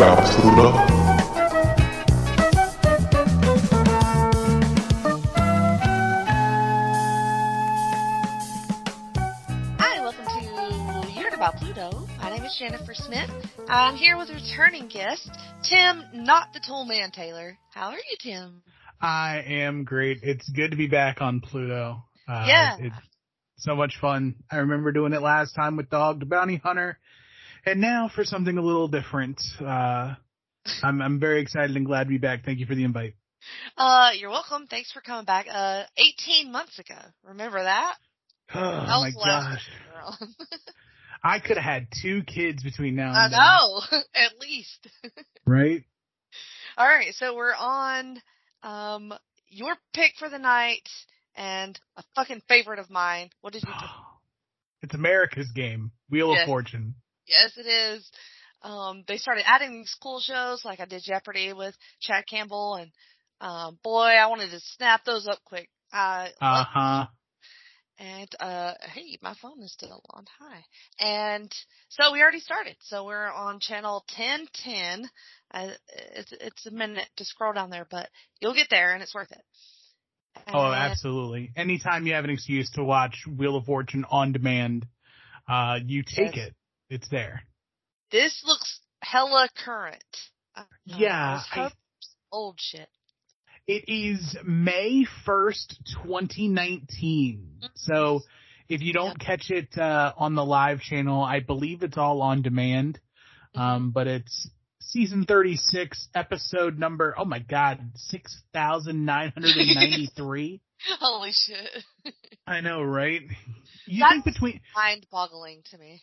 about Pluto? Hi, welcome to You Heard About Pluto. My name is Jennifer Smith. I'm here with a returning guest, Tim, not the Tool Man Taylor. How are you, Tim? I am great. It's good to be back on Pluto. Uh, Yeah. It's so much fun. I remember doing it last time with Dog the Bounty Hunter. And now for something a little different. Uh, I'm, I'm very excited and glad to be back. Thank you for the invite. Uh, you're welcome. Thanks for coming back. Uh, 18 months ago. Remember that? Oh That my was the last gosh. I could have had two kids between now I and then. know, at least. Right? All right, so we're on um your pick for the night and a fucking favorite of mine. What did you pick? It's America's game. Wheel Yes. of Fortune. Yes, it is. Um, they started adding these cool shows, like I did Jeopardy with Chad Campbell, and um, boy, I wanted to snap those up quick. Uh huh. and uh, hey, my phone is still on. Hi, and so we already started. So we're on channel ten ten. Uh, it's it's a minute to scroll down there, but you'll get there, and it's worth it. Oh, absolutely. Anytime you have an excuse to watch Wheel of Fortune on demand, uh, you take Yes. it. It's there. This looks hella current. Uh, Yeah, I- old shit. It is May 1st, 2019. So if you don't catch it, uh, on the live channel, I believe it's all on demand. Mm-hmm. Um, but it's season 36, episode number, oh my god, 6,993. Holy shit. I know, right? You That's- think between, mind boggling to me.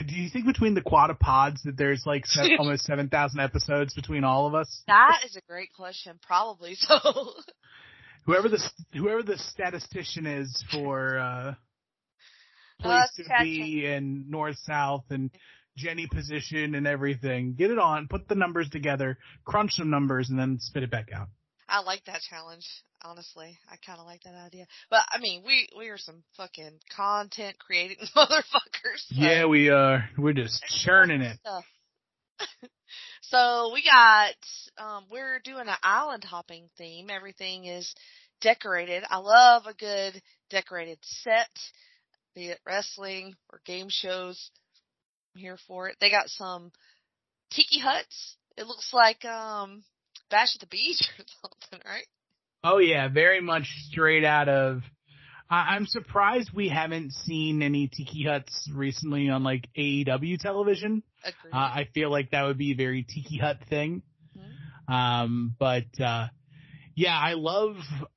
do you think between the quadrupods that there's like seven, almost 7,000 episodes between all of us? That is a great question. Probably so. Whoever the, whoever the statistician is for, uh, place Uh, to be and north south and Jenny position and everything. Get it on, put the numbers together, crunch some numbers, and then spit it back out. I like that challenge, honestly. I kind of like that idea. But I mean, we we are some fucking content creating motherfuckers. so- Yeah, we are. We're just churning it. so we got um we're doing an island hopping theme. Everything is decorated. I love a good decorated set, be it wrestling or game shows. I'm here for it. They got some tiki huts. It looks like um Bash at the Beach or something, right? Oh yeah, very much straight out of. I- I'm surprised we haven't seen any tiki huts recently on like AEW television. Agreed. Uh, I feel like that would be a very tiki hut thing. Mhm. Um, but uh, yeah, I love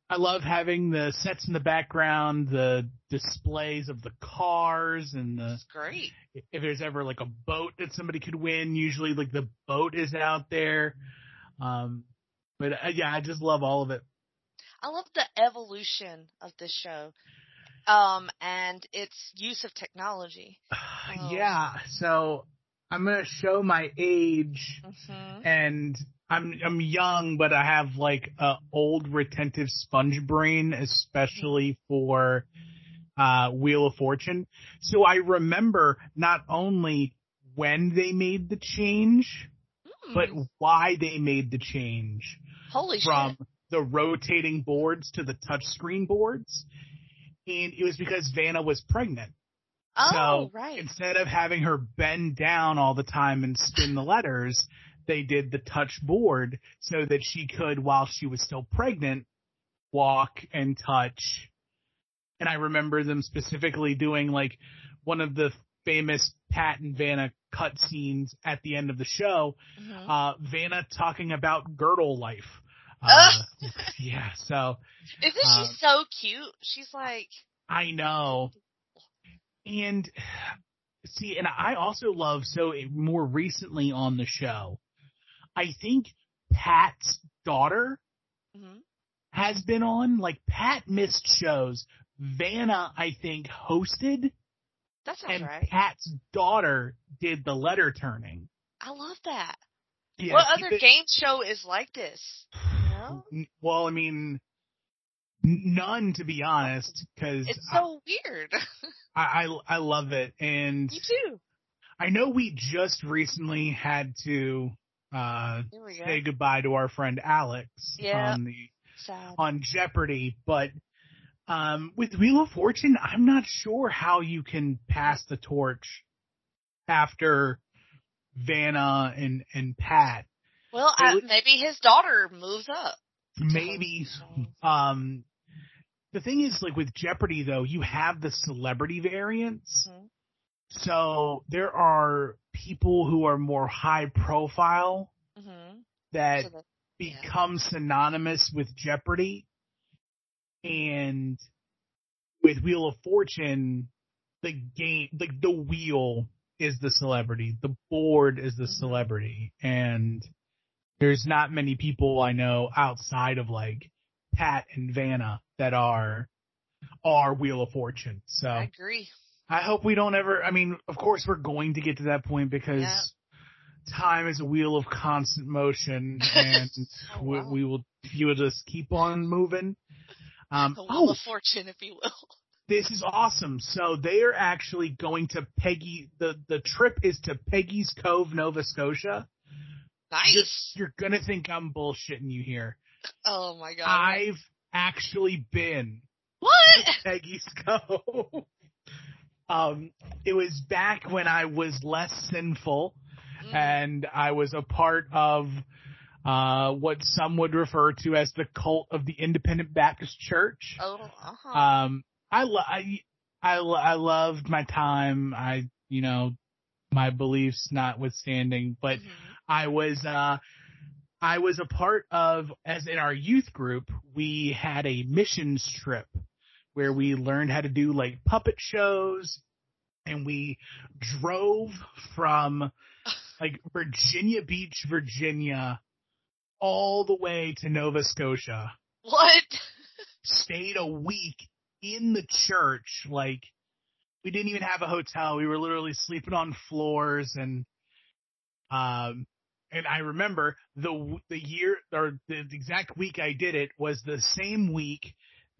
I love having the sets in the background, the displays of the cars, and the It's great. if there's ever like a boat that somebody could win, usually like the boat is out there. Um, but uh, yeah, I just love all of it. I love the evolution of this show. Um, and its use of technology. Oh. Yeah, so I'm gonna show my age, hmm and I'm I'm young, but I have like a old retentive sponge brain, especially for uh Wheel of Fortune. So I remember not only when they made the change, but why they made the change holy from shit. The rotating boards to the touchscreen boards. And it was because Vanna was pregnant. Oh, so right. instead of having her bend down all the time and spin the letters, they did the touch board so that she could, while she was still pregnant, walk and touch. And I remember them specifically doing like one of the famous Pat and Vanna cut scenes at the end of the show, Mhm. uh, Vanna talking about girdle life. Uh, yeah, so Isn't uh, she so cute? She's like, I know. And see, and I also love so more recently on the show, I think Pat's daughter mhm. has been on. Like Pat missed shows. Vanna, I think, hosted, that sounds and right. Pat's daughter did the letter turning. I love that. Yeah, what other game show is like this? Know? Well, I mean, none to be honest, because It's so weird. I, I I love it, and Me too. I know we just recently had to uh, go. say goodbye to our friend Alex Yeah. on the Sad. on Jeopardy, but um, with Wheel of Fortune, I'm not sure how you can pass the torch after Vanna and and Pat. Well, I, maybe his daughter moves up. Maybe um the thing is like with Jeopardy though, you have the celebrity variants. Mhm. So there are people who are more high profile Mm-hmm. that So yeah. become synonymous with Jeopardy. And with Wheel of Fortune, the game, like the wheel is the celebrity, the board is the Mhm. celebrity, and there's not many people I know outside of like Pat and Vanna that are are Wheel of Fortune. So I agree. I hope we don't ever. I mean, of course, we're going to get to that point because Yeah. time is a wheel of constant motion, and Oh, we, wow. we will you will just keep on moving. Um, A wheel oh, of fortune, if you will. this is awesome! So they are actually going to Peggy. the The trip is to Peggy's Cove, Nova Scotia. You're, Nice. you're gonna think I'm bullshitting you here. Oh my god. I've actually been what? Peggy's Cove. Um, it was back when I was less sinful. Mm. and I was a part of uh, what some would refer to as the cult of the Independent Baptist Church. Oh, uh-huh. Um, I, lo- I, I, I loved my time. I, you know, my beliefs notwithstanding, but Mhm. I was, uh, I was a part of, as in our youth group, we had a missions trip where we learned how to do like puppet shows and we drove from like Virginia Beach, Virginia, all the way to Nova Scotia. What? Stayed a week in the church. Like we didn't even have a hotel. We were literally sleeping on floors and, um, and I remember the the year or the exact week I did it was the same week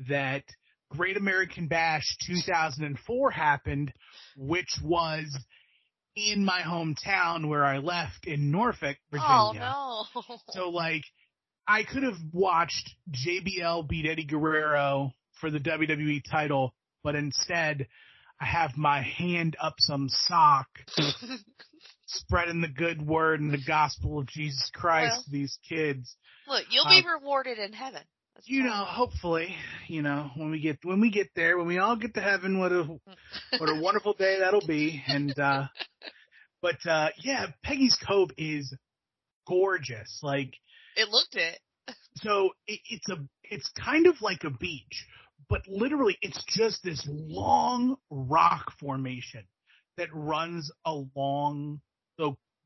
that Great American Bash 2004 happened, which was in my hometown where I left in Norfolk, oh, Virginia. Oh no. So like, I could have watched JBL beat Eddie Guerrero for the WWE title, but instead I have my hand up some sock, spreading the good word and the gospel of Jesus Christ Well. to these kids. Look, you'll Um, be rewarded in heaven. That's You know, hopefully, you know, when we get when we get there, when we all get to heaven, what a what a wonderful day that'll be. And uh but uh yeah, Peggy's Cove is gorgeous. Like It looked it. so it, it's a it's kind of like a beach, but literally it's just this long rock formation that runs along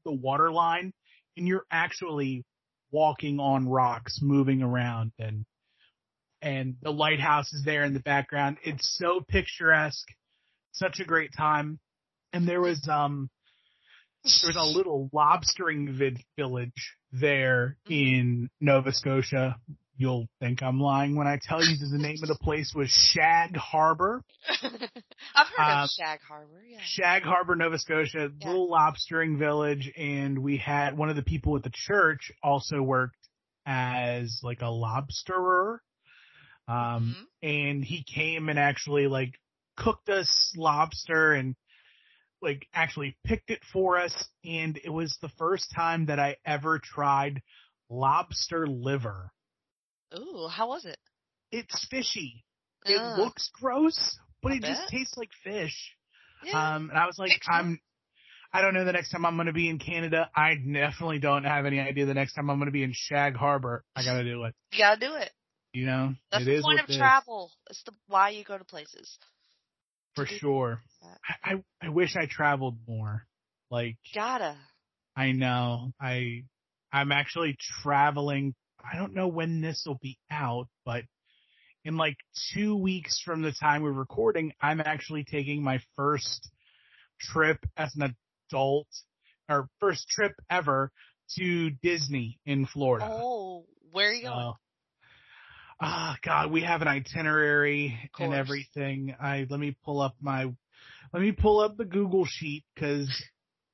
the water line and you're actually walking on rocks moving around and and the lighthouse is there in the background. It's so picturesque. Such a great time. And there was um there was a little lobstering village there in Nova Scotia. You'll think I'm lying when I tell you that the name of the place was Shag Harbor. I've heard Um, of Shag Harbor. Yeah. Shag Harbor, Nova Scotia, Yeah. little lobstering village, and we had one of the people at the church also worked as like a lobsterer. Um, Mhm. and he came and actually like cooked us lobster and like actually picked it for us. And it was the first time that I ever tried lobster liver. Ooh, how was it? It's fishy. It looks gross, but I it just tastes like fish. yeah. Um, and I was like. I'm, I don't know the next time I'm going to be in Canada. I definitely don't have any idea the next time I'm going to be in Shag Harbor. I got to do it. you gotta do it. You know, That's the point of it is, travel. It's the why you go to places. for to sure. I, I I wish I traveled more. Like Gotta. I know I I'm actually traveling. I don't know when this will be out, but in like two weeks from the time we're recording, I'm actually taking my first trip as an adult or first trip ever to Disney in Florida. Oh, where are you going? So, Ah, God, we have an itinerary and everything. I let me pull up my, let me pull up the Google sheet because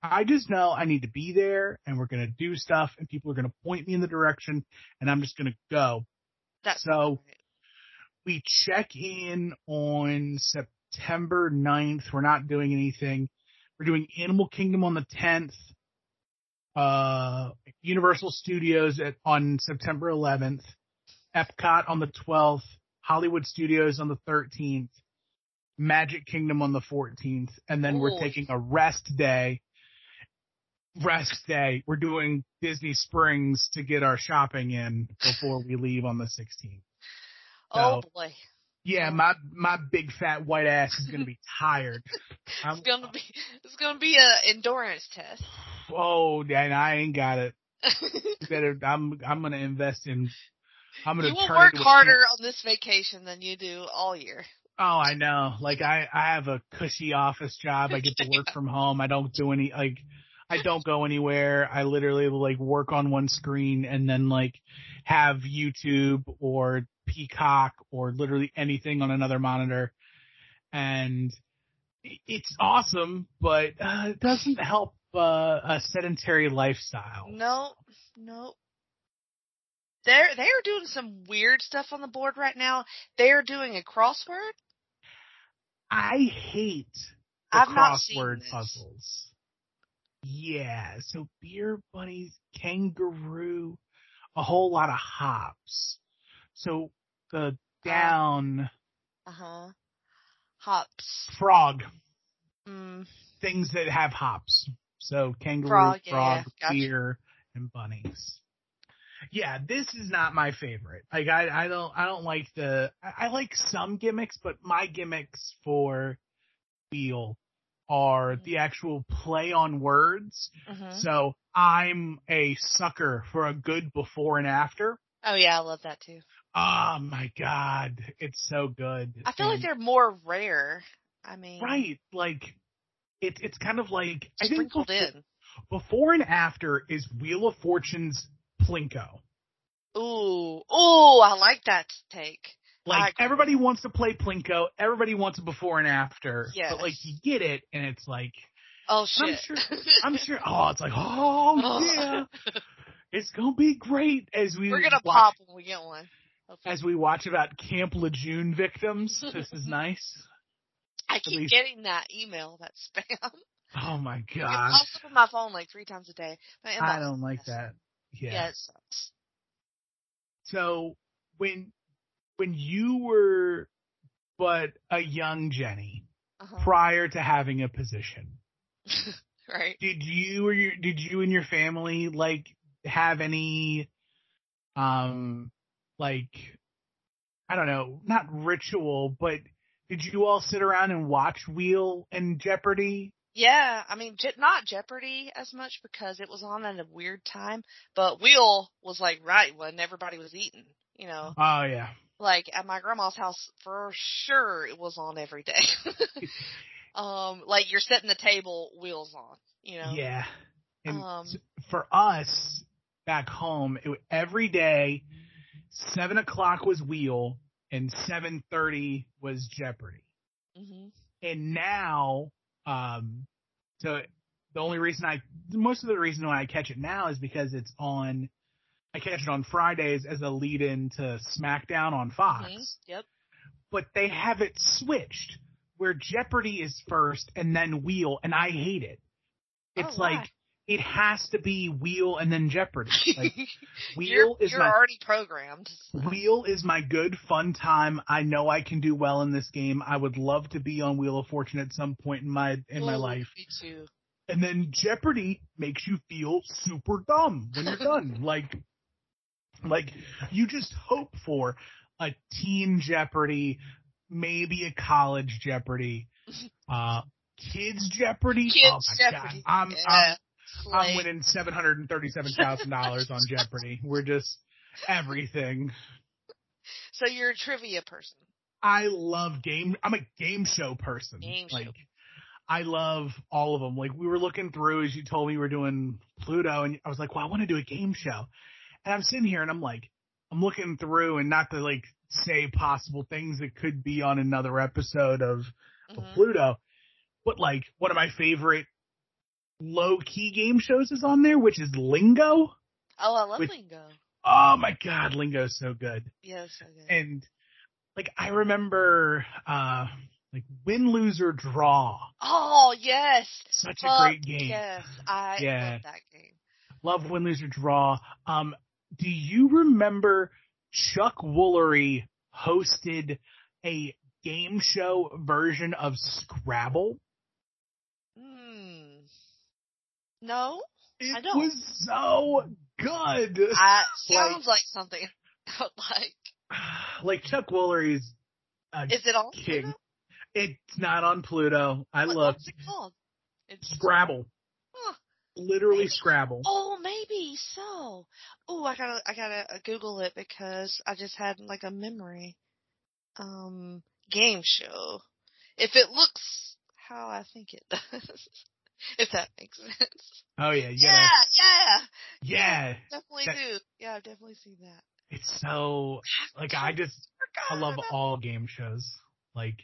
I just know I need to be there and we're going to do stuff and people are going to point me in the direction and I'm just going to go. That's So we check in on September 9th. We're not doing anything. We're doing Animal Kingdom on the 10th. Uh, Universal Studios at, on September 11th. Epcot on the 12th. Hollywood Studios on the 13th. Magic Kingdom on the 14th. And then we're taking a rest day. Rest day. We're doing Disney Springs to get our shopping in before we leave on the 16th. oh boy, Yeah, my my big fat white ass is gonna be tired. It's gonna uh, be it's gonna be a endurance test. oh, and I ain't got it. Better, I'm I'm gonna invest in. I'm gonna you will work harder camp- on this vacation than you do all year. Oh, I know. Like I I have a cushy office job. I get to work from home. I don't do any like. I don't go anywhere. I literally like work on one screen and then like have YouTube or Peacock or literally anything on another monitor. And it's awesome, but uh, it doesn't help uh, a sedentary lifestyle. No, no. They're they're doing some weird stuff on the board right now. They're doing a crossword. I hate the I've crossword puzzles. Yeah, so beer bunnies, kangaroo, a whole lot of hops. So the down Uh huh. Hops. frog Mm, things that have hops. So kangaroo, Frog, frog, yeah, yeah, gotcha. beer, and bunnies. Yeah, this is not my favorite. Like I, I don't, I don't like the. I, I like some gimmicks, but my gimmicks for Wheel are the actual play on words. mhm. So I'm a sucker for a good before and after. Oh yeah, I love that too. Oh my god, it's so good. I feel like they're more rare. I mean, right. Like it's it's kind of like I think before, in. before and after is Wheel of Fortune's Plinko. Ooh, ooh, I like that take. I Like everybody wants to play Plinko, everybody wants a before and after. Yes. But like you get it and it's like Oh I'm shit. sure I'm sure oh it's like oh Oh. yeah. It's gonna be great as we We're gonna watch, pop when we get one. Hopefully. as we watch about Camp Lejeune victims. this is nice. I keep least- getting that email, that spam. Oh my god. pops up on my phone like three times a day. I don't like that. Yeah, Yeah. it sucks. So when when you were but a young Jenny Uh-huh. prior to having a position, right. did you or your did you and your family like have any um like I don't know, not ritual, but did you all sit around and watch Wheel and Jeopardy? Yeah, I mean, Je- not Jeopardy as much because it was on at a weird time, but Wheel was like right when everybody was eating. You know, Oh yeah. Like at my grandma's house for sure it was on every day. um, like you're setting the table, Wheels on. You know. Yeah. And Um, for us back home, it, every day, seven o'clock was Wheel and seven thirty was Jeopardy. Mm-hmm. And now, um, so the only reason I, most of the reason why I catch it now is because it's on. I catch it on Fridays as a lead in to SmackDown on Fox hmm Yep. but they have it switched where Jeopardy is first and then Wheel, and I hate it. It's Oh, like it has to be Wheel and then Jeopardy. Like Wheel you're is you're my already programmed. Wheel is my good fun time. I know I can do well in this game. I would love to be on Wheel of Fortune at some point in my in my life. Me too. And then Jeopardy makes you feel super dumb when you're done. like, like you just hope for a teen Jeopardy, maybe a college Jeopardy, uh, kids Jeopardy. Kids oh my Jeopardy. god, I'm yeah. I'm I'm winning seven hundred and thirty-seven thousand dollars on Jeopardy. We're just everything. So you're a trivia person. I love game. I'm a game show person. Game like, show. I love all of them. Like we were looking through as you told me we were doing Pluto, and I was like, well, I want to do a game show. And I'm sitting here and I'm like, I'm looking through, and not to like say possible things that could be on another episode of, of Mhm. Pluto, but like one of my favorite low key game shows is on there, which is Lingo. Oh, I love Which- Lingo. Oh my god, Lingo's so good. Yeah, so good. And like I remember uh like win, lose or draw. oh yes, Such a great game. Yes, I Yeah. love that game. Love win, lose or draw. Um do you remember Chuck Woolery hosted a game show version of Scrabble? Hmm. No, It I don't. was so good. I sounds like something I like. like Chuck Woolery's uh, Is it on? King. Pluto? It's not on Pluto. I What- looked. What's it called? It's Scrabble. Literally Maybe. Scrabble. Oh, maybe so. Oh, I gotta, I gotta uh, Google it because I just had like a memory. Um, game show. If it looks how I think it does, if that makes sense. Oh yeah, you Yeah, gotta, yeah, yeah. definitely That- do. Yeah, I've definitely seen that. It's so like I just I love all game shows. Like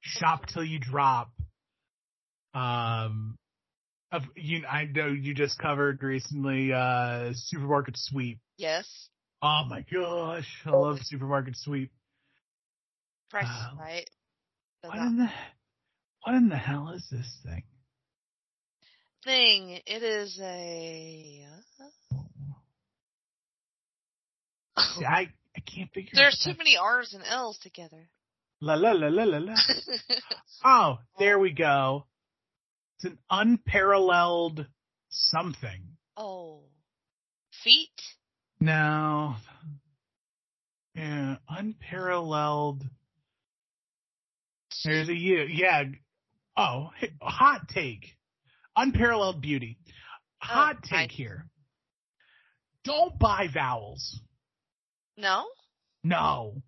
Shop Till You Drop. Um, of you, I know you just covered recently. Uh, Supermarket Sweep. Yes, Oh my gosh, I love Supermarket Sweep. Price Wow. Right. Does What that in the what in the hell is this thing? thing? It is a. See, I I can't figure. There's out too many R's and L's together. La la la la la la. Oh, there we go. It's an unparalleled something. oh, feet. No. Yeah, unparalleled. There's a U. Yeah. Oh, hot take. Unparalleled beauty. Hot Oh, take I- here. Don't buy vowels. No. No.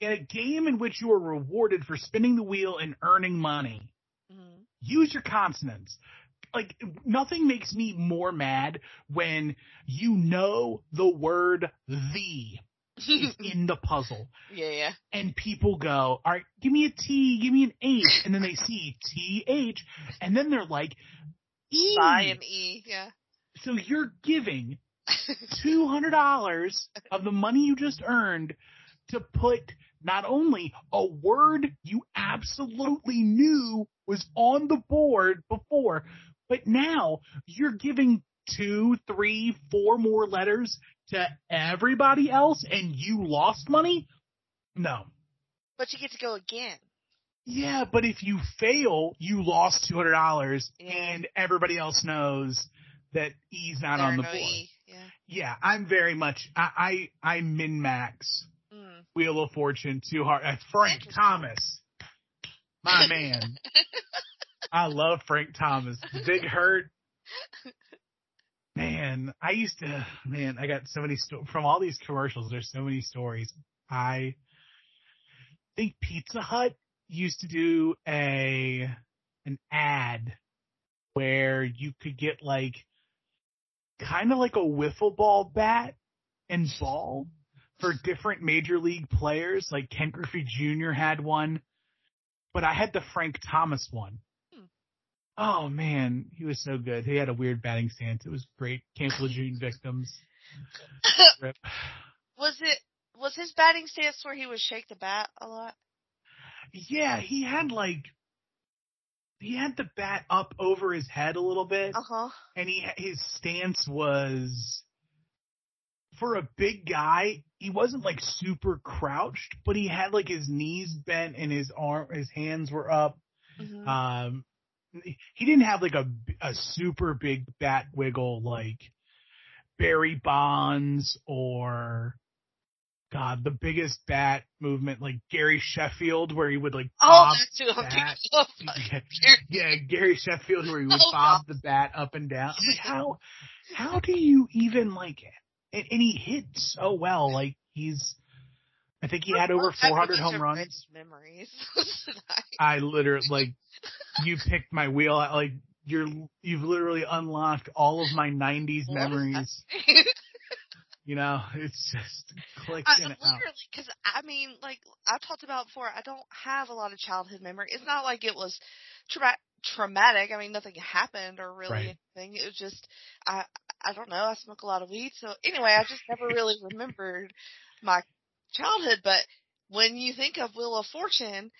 In a game in which you are rewarded for spinning the wheel and earning money, Mhm. Use your consonants. Like nothing makes me more mad when you know the word the is in the puzzle yeah, yeah. and people go, all right, give me a T, give me an H, and then they see T H, and then they're like, E. Buy an E. Yeah. So you're giving two hundred dollars of the money you just earned to put not only a word you absolutely knew was on the board before, but now you're giving two, three, four more letters to everybody else and you lost money? No. but you get to go again. Yeah, but if you fail, you lost two hundred dollars Yeah. and everybody else knows that E's not There on the no board. E. Yeah. Yeah, I'm very much I I, I min max Mm. Wheel of Fortune too hard. Uh, Frank Thomas, my man. I love Frank Thomas. Big Hurt. Man, I used to. Man, I got so many sto- from all these commercials. There's so many stories. I think Pizza Hut used to do a an ad where you could get like kind of like a wiffle ball bat and ball for different major league players. Like Ken Griffey Jr. had one, but I had the Frank Thomas one. Hmm. Oh man, he was so good. He had a weird batting stance. It was great. Cancel Lejeune victims. Was it was his batting stance where he would shake the bat a lot? Yeah, he had like he had the bat up over his head a little bit, Uh huh. and he his stance was for a big guy. He wasn't like super crouched, but he had like his knees bent and his arm, his hands were up. hmm Um, he didn't have like a a super big bat wiggle like Barry Bonds or God, the biggest bat movement like Gary Sheffield, where he would like oh, bob. that's who I'm bat. thinking of. yeah, Gary- yeah, Gary Sheffield, where he would Oh, bob the bat up and down. I'm like, how how do you even like it? And, and he hit so well. Like he's, I think he had over I have 400 home runs. Memories. I literally like you picked my wheel. Like you're you've literally unlocked all of my '90s What is memories. You know, it's just clicked I, in and literally, because I mean, like I've talked about before, I don't have a lot of childhood memory. It's not like it was tra- traumatic. I mean, nothing happened or really Right. anything. It was just, I, I don't know. I smoke a lot of weed. So anyway, I just never really remembered my childhood. But when you think of Wheel of Fortune,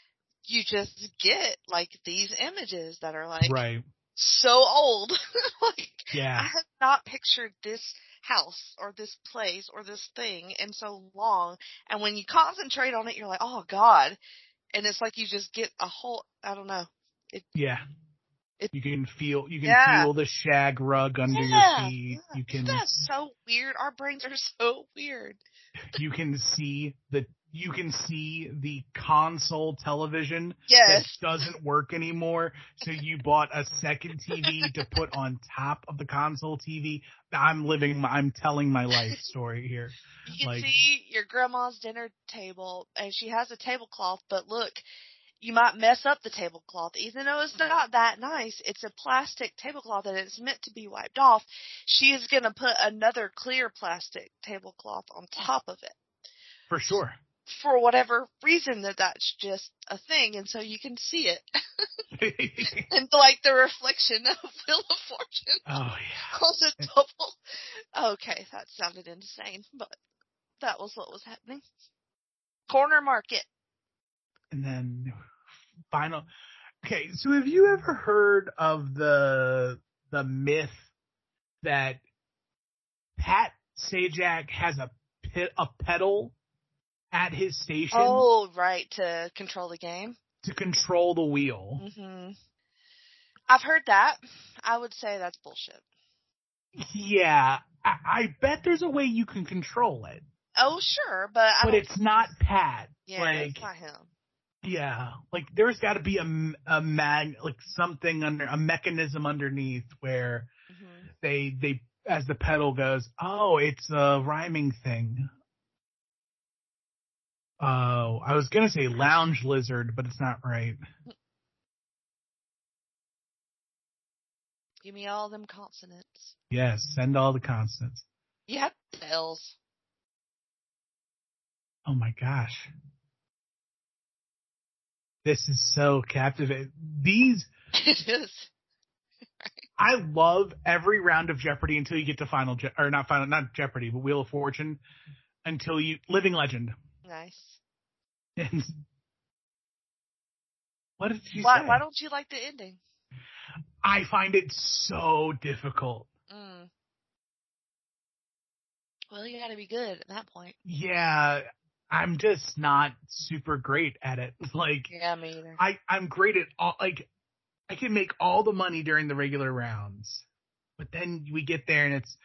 you just get like these images that are like right. so old. like I have not pictured this house or this place or this thing in so long. And when you concentrate on it, you're like, oh God. And it's like you just get a whole, I don't know. Yeah. It- you can feel you can Yeah. feel the shag rug under Yeah, your feet. You can That's so weird. Our brains are so weird. you can see the you can see the console television Yes. that doesn't work anymore. So you bought a second TV to put on top of the console TV. I'm living my, I'm telling my life story here. You can like- see your grandma's dinner table and she has a tablecloth, but look, you might mess up the tablecloth. Even though it's not that nice, it's a plastic tablecloth and it's meant to be wiped off. She is gonna put another clear plastic tablecloth on top of it. For sure. For whatever reason that that's just a thing and so you can see it. and like the reflection of Wheel of Fortune oh yeah. on the double. Okay, that sounded insane, but that was what was happening. Corner market. And then final. Okay, so have you ever heard of the the myth that Pat Sajak has a pit, a pedal at his station Oh, right, to control the game. to control the wheel? hmm I've heard that. I would say that's bullshit. Yeah, I, I bet there's a way you can control it, Oh, sure, but I but it's not Pat. yeah, like, it's not him. Yeah, like there's got to be a a mag like something under a mechanism underneath where hmm they they as the pedal goes, oh, it's a rhyming thing. Oh, I was gonna say lounge lizard, but it's not right. Give me all them consonants. Yes, send all the consonants. You have L's. Oh my gosh. This is so captivating. These, it is. I love every round of Jeopardy until you get to Final, Je- or not Final, not Jeopardy, but Wheel of Fortune, until you, Living Legend. Nice. And what did she Why, say? why don't you like the ending? I find it so difficult. Mm. Well, you gotta be good at that point. Yeah, I'm just not super great at it. Like, Yeah, me either. I, I'm great at all, like, I can make all the money during the regular rounds, but then we get there and it's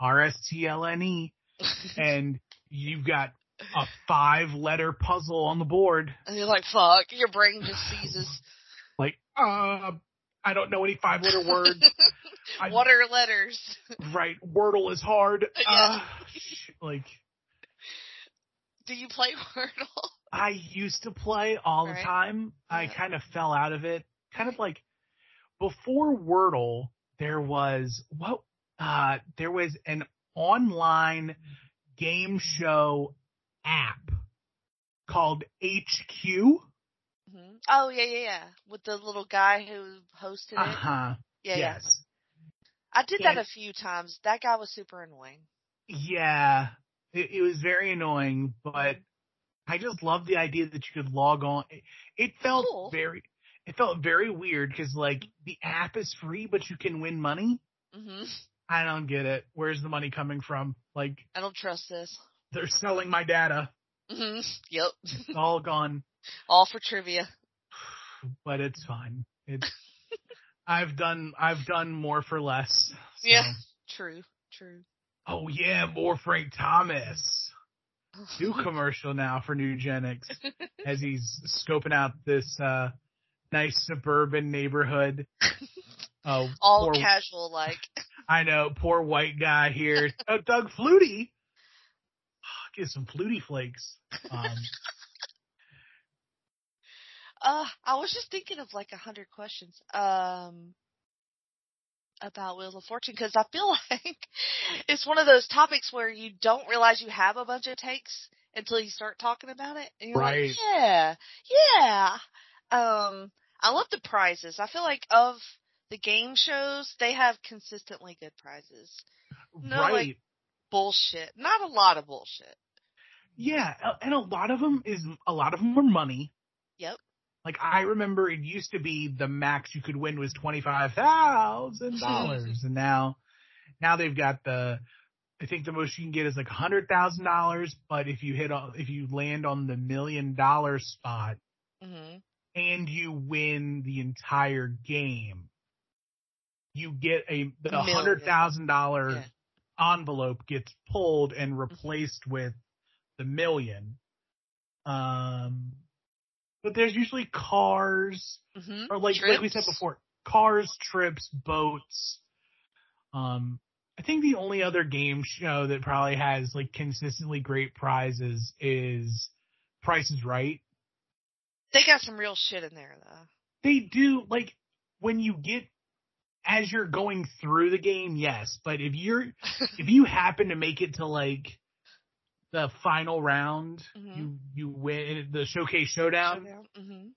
RSTLNE and you've got a five letter puzzle on the board. and you're like, fuck, your brain just seizes. Like, uh, I don't know any five letter words. I- what are letters? right. Wordle is hard. Yeah. Uh, like, Do you play Wordle? I used to play all the Right. time. I kind of fell out of it. Kind of like before Wordle, there was what uh there was an online game show app called HQ. hmm Oh yeah, yeah, yeah. With the little guy who hosted it. Uh-huh. Yeah, yeah. yes. I did that a few times. That guy was super annoying. Yeah. It, it was very annoying, but I just love the idea that you could log on. It, it felt Cool. very it felt very weird because like the app is free, but you can win money. hmm I don't get it. Where's the money coming from? Like I don't trust this. they're selling my data. hmm Yep. It's all gone, All for trivia. but it's fine. It's I've done I've done more for less. so. Yeah. True. True. Oh yeah, more Frank Thomas. New commercial now for Nugenix as he's scoping out this uh nice suburban neighborhood. Oh, All poor, casual like. I know, poor white guy here. Oh, Doug Flutie. Get some Flutie flakes. Um, Uh, I was just thinking of like a hundred questions. Um, about Wheel of Fortune because I feel like it's one of those topics where you don't realize you have a bunch of takes until you start talking about it, and you're Right. like, yeah, yeah. Um, I love the prizes. I feel like of the game shows, they have consistently good prizes. No, right. like- Bullshit. Not a lot of bullshit. Yeah, and a lot of them is a lot of them are money. Yep. Like I remember, it used to be the max you could win was twenty five thousand dollars, and now, now they've got the. I think the most you can get is like hundred thousand dollars, but if you hit on, if you land on the million dollar spot hmm and you win the entire game, you get a the hundred thousand dollar Yeah. envelope gets pulled and replaced with the million. Um, but there's usually cars hmm or like like we said before, cars, trips, boats. Um, I think the only other game show that probably has like consistently great prizes is Price is Right. They got some real shit in there though. They do like when you get as you're going through the game, yes. But if you're if you happen to make it to like the final round, Mhm. you you win the showcase showdown. hmm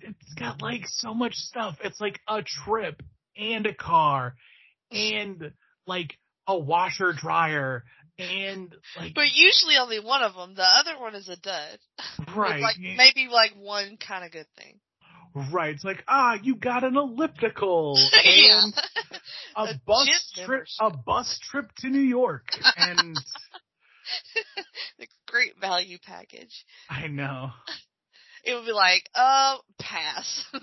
It's got like so much stuff. It's like a trip and a car and like a washer dryer and like But usually only one of them. The other one is a dud. Right like maybe like one kind of good thing. right. It's like ah, you got an elliptical and a, A bus trip a bus trip to New York and the great value package. I know. It would be like, uh, pass.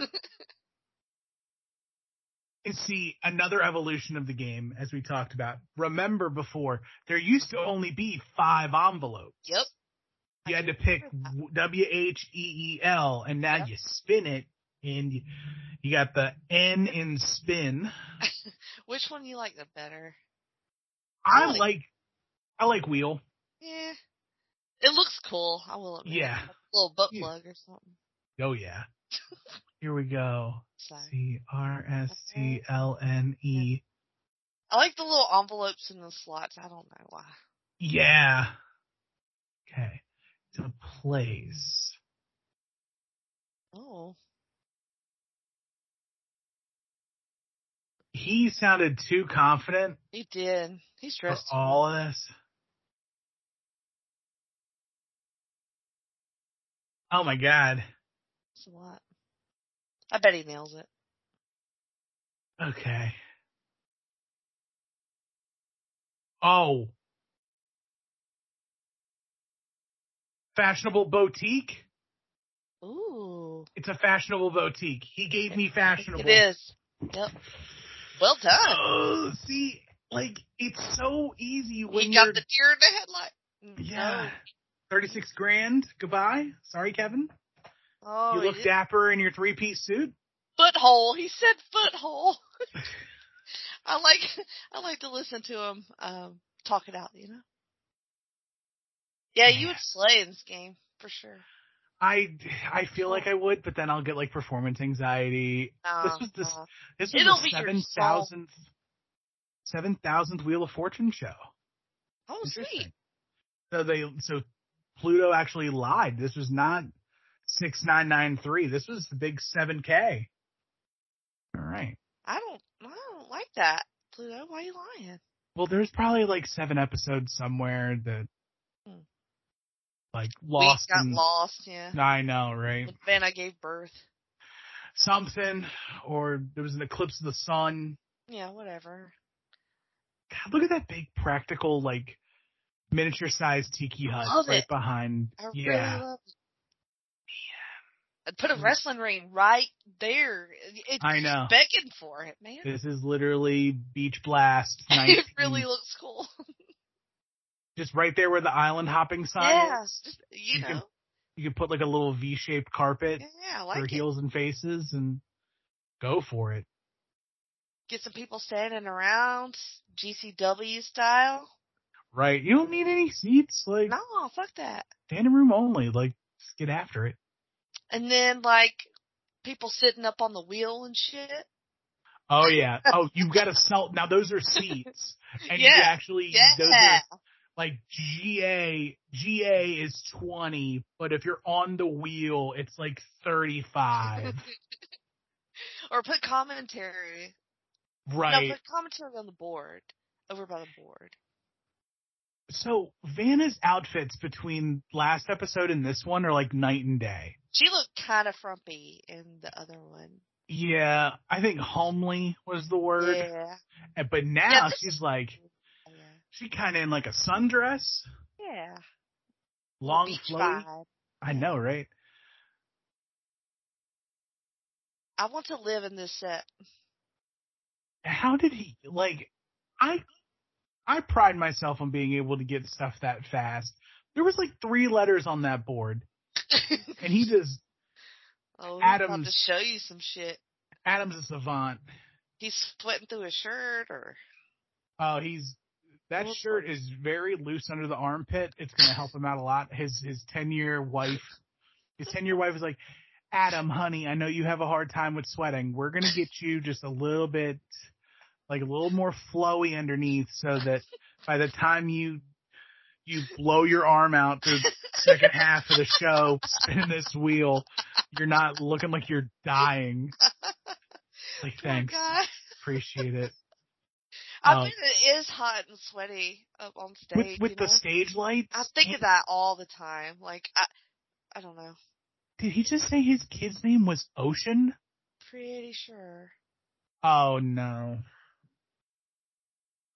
And see another evolution of the game, as we talked about. Remember before, there used to only be five envelopes. yep. You had to pick. W H E E L, and now Yep. you spin it, and you, you got the N in spin. Which one do you like the better? I Really? like, I like wheel. Yeah. It looks cool. I will admit. Yeah. A little butt Yeah. plug or something. Oh yeah. Here we go. So. C R S T L N E. I like the little envelopes in the slots. I don't know why. Yeah. Okay. To place. Oh. He sounded too confident He did. He's for dressed. all of this. Oh my god. It's a lot. I bet he nails it. Okay. Oh. Fashionable boutique? Ooh. It's a fashionable boutique. He gave me fashionable. It is. Yep. Well done. Oh, see, like it's so easy when you got the deer in the headlight. Mm, yeah. 36 grand. Goodbye. Sorry, Kevin. Oh, you look dapper in your three piece suit. Foothole. He said foothole. I like I like to listen to him um, talk it out. You know. Yeah, you would slay in this game for sure. I I feel like I would, but then I'll get like performance anxiety. Uh, this was the uh, this was the seven thousandth seven thousandth Wheel of Fortune show. Oh, sweet. So they so Pluto actually lied. This was not six nine nine three. This was the big seven K. All right. I don't I don't like that. Pluto, why are you lying? Well, there's probably like seven episodes somewhere that Hmm. like lost. we got in- lost, yeah. I know, right? Then I gave birth. Something, or there was an eclipse of the sun. Yeah, whatever. God, look at that big practical like miniature sized tiki hut love right it. behind. I yeah. really love it. Put a wrestling ring right there. It's I know. begging for it, man. This is literally Beach Blast. 19, it really looks cool. just right there where the island hopping sign yeah, is. just, you You can know. You could put like a little V-shaped carpet Yeah, I for it. heels and faces and go for it. Get some people standing around, GCW style. Right. You don't need any seats. Like No, fuck that. standing room only. Like just get after it. And then like people sitting up on the wheel and shit. Oh yeah. Oh, you've got to sell. Now those are seats, and you Yeah. actually those Yeah. are like GA, GA is 20, but if you're on the wheel, it's like 35. or put commentary. right. No, put commentary on the board. Over by the board. So Vanna's outfits between last episode and this one are like night and day. She looked kind of frumpy in the other one. Yeah, I think homely was the word. Yeah. But now Yeah, this she's like, oh, Yeah. she kind of in like a sundress, Yeah. long Beach flowy. vibe. I know, right? I want to live in this set. How did he like? I I pride myself on being able to get stuff that fast. There was like three letters on that board, and he just oh, about to show you some shit. Adam's a savant. He's sweating through his shirt, or Oh, he's that Well, shirt is very loose under the armpit. It's going to help him out a lot. His his ten year wife, his ten year wife is like, Adam, honey, I know you have a hard time with sweating. We're going to get you just a little bit, like a little more flowy underneath, so that by the time you you blow your arm out the second half of the show, spinning this wheel, you're not looking like you're dying. Like, oh thanks, guy. appreciate it. I uh, Oh. mean, it is hot and sweaty up on stage. With with the know? stage lights, I think of that all the time. Like, I, I don't know. Did he just say his kid's name was Ocean? Pretty sure. Oh no.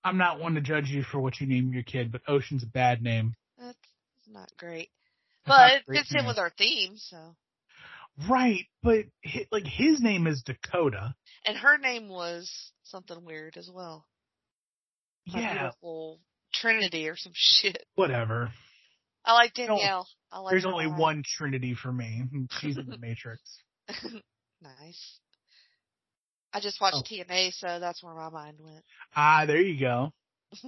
I'm not one to judge you for what you name your kid, but Ocean's a bad name. That's not great. But it fits in with our theme, so. Right, but hi, like his name is Dakota. And her name was something weird as well. My Yeah, Trinity or some shit. whatever. I like Danielle. I like There's her only one Trinity for me. She's in the Matrix. nice. I just watched Oh. TNA, so that's where my mind went. Ah, there you go.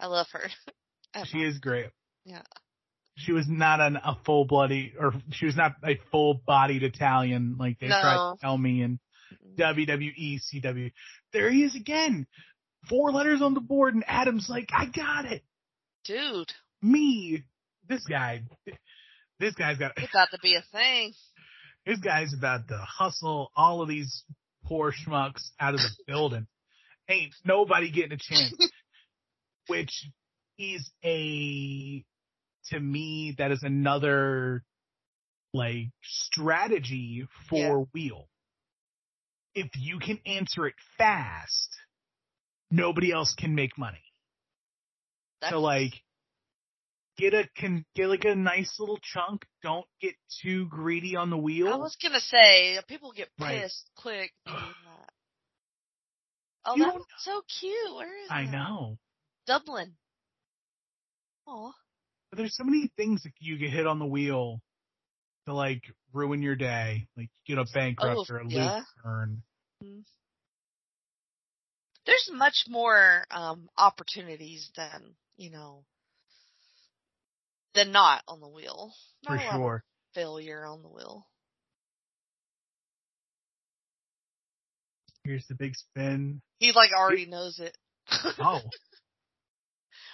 I love her. She is great. Yeah. She was not an, a full bloody, or she was not a full bodied Italian like they tried to tell me in WWE, CW. There he is again. Four letters on the board, and Adam's like, I got it. Dude, Me. This guy. This guy's got, it's about to be a thing. this guy's about to hustle all of these poor schmucks out of the building. Ain't nobody getting a chance. Which is a, to me, that is another, like, strategy for Yeah. Wheel. If you can answer it fast, nobody else can make money. That's, So like, get a can get like a nice little chunk. Don't get too greedy on the wheel. I was gonna say people get Right. pissed quick. Oh, You that was so cute. Where is I that? know. Dublin. Oh, But there's so many things that you get hit on the wheel to like ruin your day. Like you get a bankrupt Oh, or a loose yeah. turn. there's much more um opportunities than you know than not on the wheel. Not For a lot of sure. failure on the wheel. Here's the big spin. He like already knows it. Oh,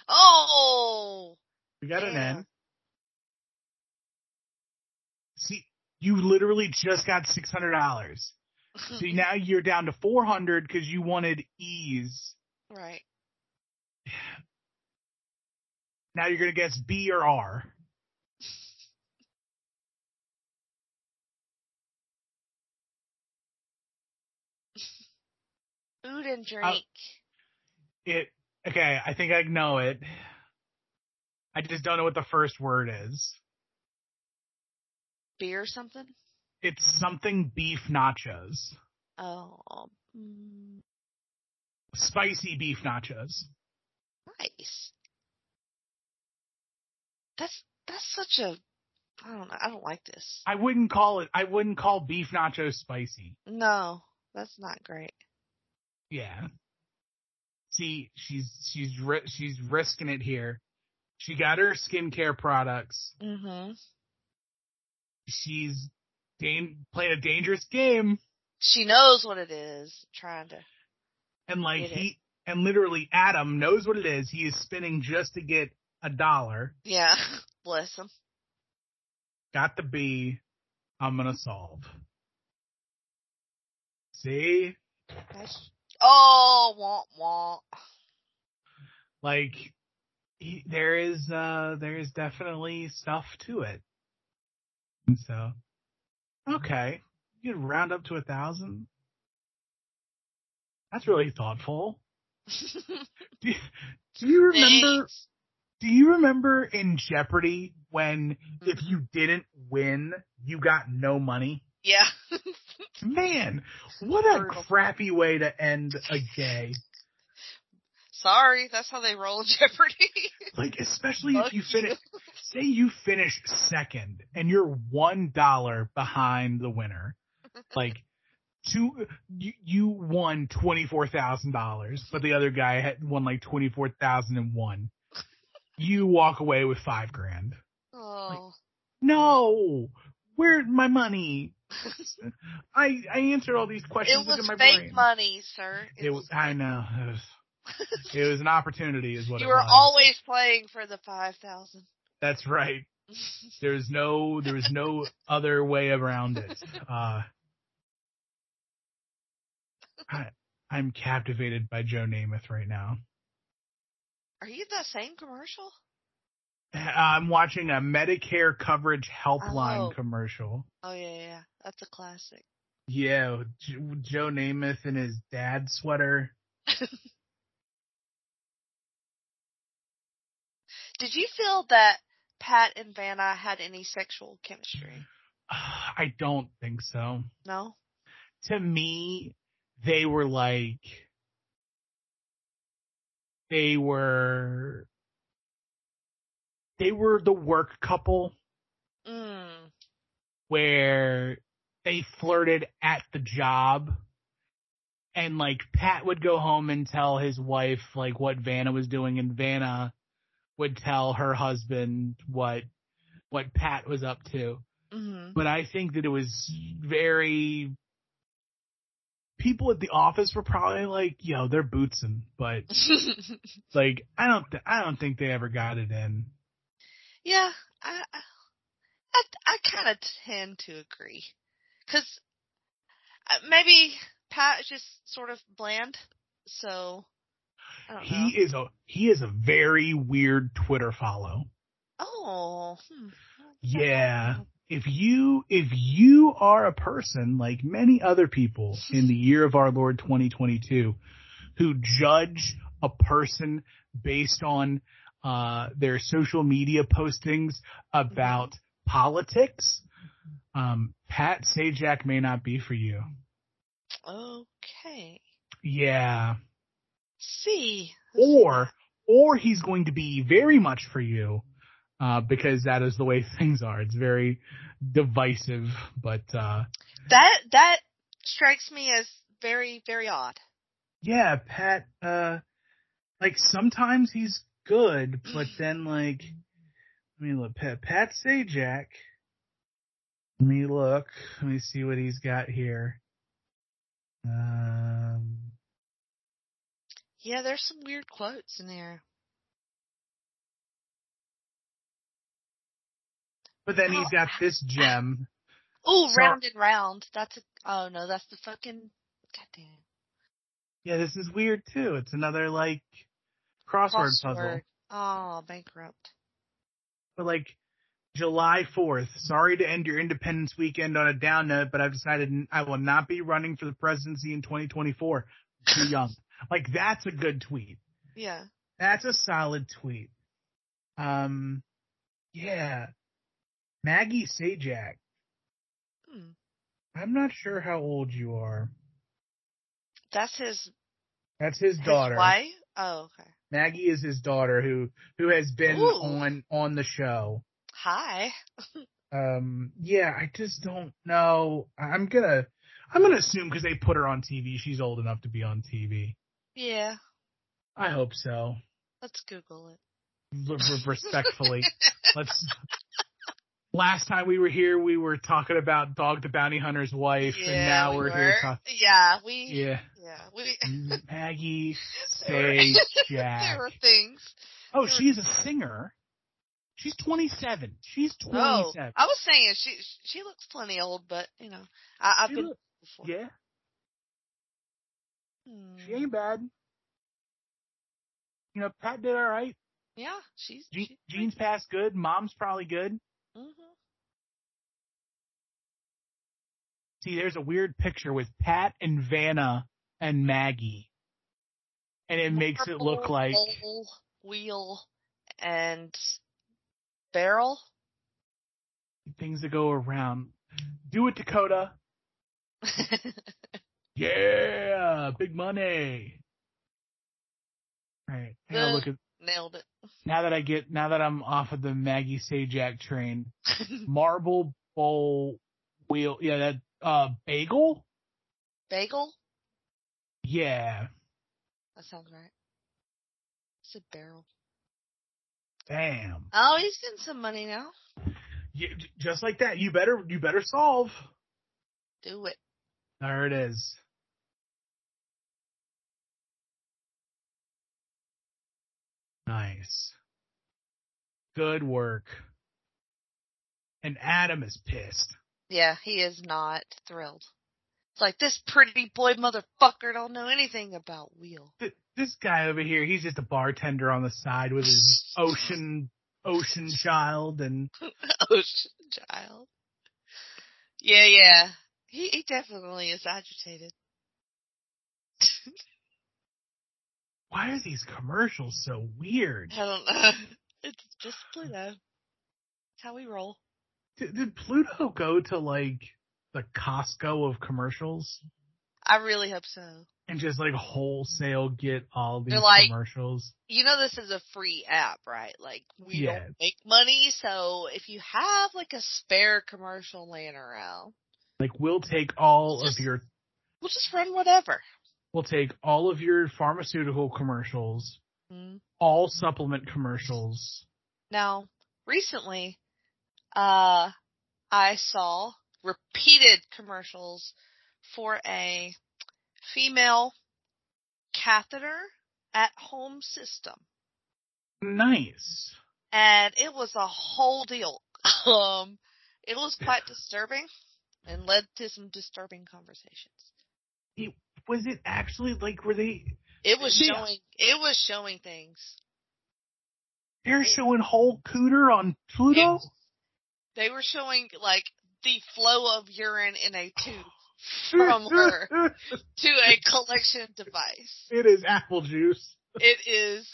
oh, we got an. N. See, you literally just got six hundred dollars. See, now you're down to four hundred because you wanted ease. right. Now you're gonna guess B or R. Food and drink. It okay, I think I know it. I just don't know what the first word is. Beer or something? It's something beef nachos. Oh, mm, Spicy beef nachos. nice. That's that's such a I don't know. I don't like this. I wouldn't call it I wouldn't call beef nachos spicy. No, that's not great. Yeah. See, she's she's she's risking it here. She got her skincare products. Mhm. She's dan- playing a dangerous game, She knows what it is. Trying to. and like Get it. he and literally Adam knows what it is. He is spinning just to get a dollar. Yeah. Bless him. Got the B. I'm gonna solve. See? That's, oh, womp womp. Like, he, there is, uh, there is definitely stuff to it. And so, okay. You can round up to a thousand. That's really thoughtful. Do you, do you remember? Thanks. Do you remember in Jeopardy when if Mhm. you didn't win, you got no money? Yeah. Man, what a Brutal. crappy way to end a day. Sorry, that's how they roll Jeopardy. Like, especially Fuck if you you. finish, say you finish second and you're one dollar behind the winner. Like, two, you, you won $24,000, but the other guy had won like 24,001. You walk away with five grand. Oh. No! Where's my money? I, I answered all these questions. It was fake brain. money, sir. It was, I know. It was, it was an opportunity is what you it were was. always playing for the five thousand. That's right. There's no, there is no other way around it. Uh, I, I'm captivated by Joe Namath right now. Are you that same commercial? I'm watching a Medicare coverage helpline Oh. commercial. Oh yeah, yeah. That's a classic. Yeah, Joe Namath in his dad sweater. Did you feel that Pat and Vanna had any sexual chemistry? I don't think so. No. To me, they were like, they were, they were the work couple Mm. where they flirted at the job and like Pat would go home and tell his wife like what Vanna was doing and Vanna would tell her husband what what Pat was up to. hmm But I think that it was very people at the office were probably like, yo, they're bootsing, but like I don't th- I don't think they ever got it in. yeah, I I, I, kind of tend to agree, because maybe Pat is just sort of bland, so I don't know. He is a he is a very weird Twitter follow. oh, hmm. Yeah. If you if you are a person like many other people in the year of our Lord 2022 who judge a person based on uh their social media postings about politics, um Pat Sajak may not be for you. Okay. Yeah. See. Or or he's going to be very much for you uh because that is the way things are. It's very divisive, but uh that that strikes me as very very odd. Yeah, Pat, uh, like sometimes he's good, but then like, let me look, Pat, Pat Sajak, let me look, let me see what he's got here. Um, Yeah, there's some weird quotes in there. But then he's got this gem. Oh, So- round and round. That's a. Oh no, that's the fucking. Goddamn. Yeah, this is weird too. It's another like crossword puzzle. Crossword. Oh, bankrupt. But like July 4th, sorry to end your Independence weekend on a down note, but I've decided I will not be running for the presidency in 2024. Too young. like that's a good tweet. Yeah. That's a solid tweet. Um, yeah. Maggie Sajak. Hmm. I'm not sure how old you are. That's his. That's his His daughter. wife. Oh, okay. Maggie is his daughter who who has been Ooh. on on the show. Hi. Um, yeah, I just don't know. I'm gonna, I'm gonna assume because they put her on TV, she's old enough to be on TV. Yeah. I hope so. Let's Google it. R- respectfully, let's Last time we were here, we were talking about Dog the Bounty Hunter's wife, yeah, and now we we're were. here talking. Yeah, we. Yeah. Yeah, we. Maggie, there were- Sage, there Jack. were things. Oh, there were- she's a singer. She's 27. She's 27. Oh, 27. I was saying she she looks plenty old, but you know, I, I've She been look- before. yeah, Hmm. she ain't bad. You know, Pat did all right. Yeah, she's. Je- she's Jean's past good. Mom's probably good. Hmm See, there's a weird picture with Pat and Vanna and Maggie. And it makes it look like wheel and barrel. things that go around. Do it, Dakota. Yeah, big money. Right. Gotta Uh. look at Nailed it. Now that I get now that I'm off of the Maggie Sajak train. Marble bowl wheel. Yeah, that uh bagel. Bagel. Yeah. That sounds right. It's a barrel. Damn. Oh, he's getting some money now. Yeah, just like that. You better you better solve. Do it. There it is. Nice. Good work. And Adam is pissed. Yeah, he is not thrilled. It's like this pretty boy motherfucker don't know anything about wheel. Th- This guy over here, he's just a bartender on the side with his ocean ocean child and Ocean child. Yeah, yeah. He he definitely is agitated. Why are these commercials so weird? I don't know. It's just Pluto. That's how we roll. Did, did Pluto go to like the Costco of commercials I really hope so. and just like wholesale get all these like- commercials? You know this is a free app, right? Like we Yeah. don't make money, so if you have like a spare commercial laying around, Like we'll take all Just- of your we'll just run whatever. We'll take all of your pharmaceutical commercials, Mm. all supplement commercials. Now, recently, uh, I saw repeated commercials for a female catheter at home system. Nice. And it was a whole deal. Um, it was quite disturbing and led to some disturbing conversations. Was it actually like were they It was Yeah. showing, it was showing things. they're showing whole cooter on Pluto? It- They were showing like the flow of urine in a tube from her. to a collection device. it is apple juice. It is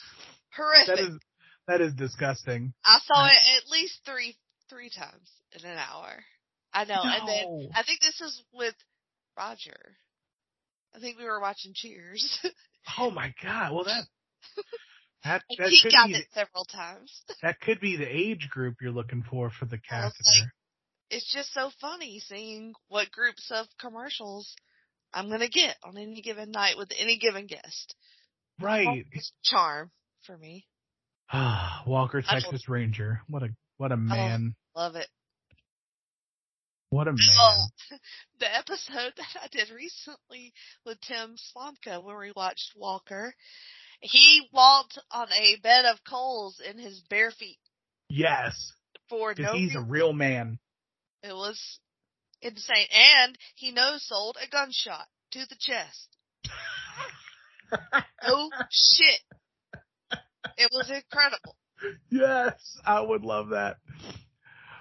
horrific. That is that is disgusting. I saw it at least three three times in an hour. I know. And then I think this is with Roger. I think we were watching Cheers. Oh my god. Well that that that he could got be it several times. that could be the age group you're looking for for the catheter. like, It's just so funny seeing what groups of commercials I'm gonna get on any given night with any given guest. right. It's charm for me. Ah, Walker Texas Ranger. What a what a man. Love it. What a man. Oh, the episode that I did recently with Tim Slomka where we watched Walker, he walked on a bed of coals in his bare feet Yes. for no he's a real man. It was insane. And he no sold a gunshot to the chest. No shit. It was incredible. yes, I would love that.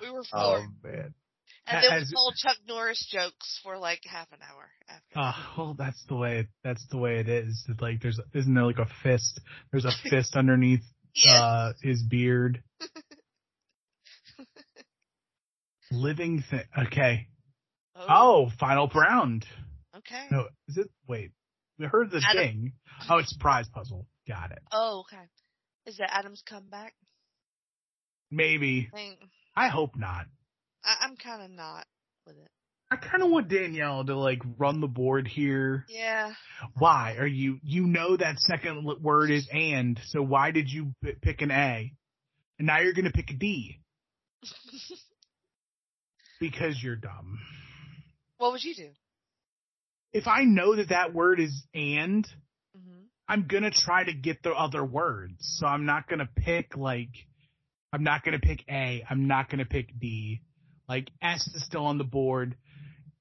We were Oh man. And then we told Chuck Norris jokes for like half an hour after. Oh, well, that's the way. That's the way it is. It's like there's isn't there like a fist? There's a fist underneath yeah. uh his beard. Living thing. Okay. Oh, final round. okay. No, is it? Wait, we heard the Adam- thing. Oh, it's surprise puzzle. Got it. Oh, okay. Is that Adam's comeback? Maybe. I I hope not. I, I'm kind of not with it. I kind of want Danielle to like run the board here. Yeah. Why are you? You know that second word is and. So why did you p- pick an A? And now you're gonna pick a D. Because you're dumb. What would you do? If I know that that word is and, hmm I'm gonna try to get the other words. So I'm not gonna pick like, I'm not gonna pick A. I'm not gonna pick D. Like S is still on the board.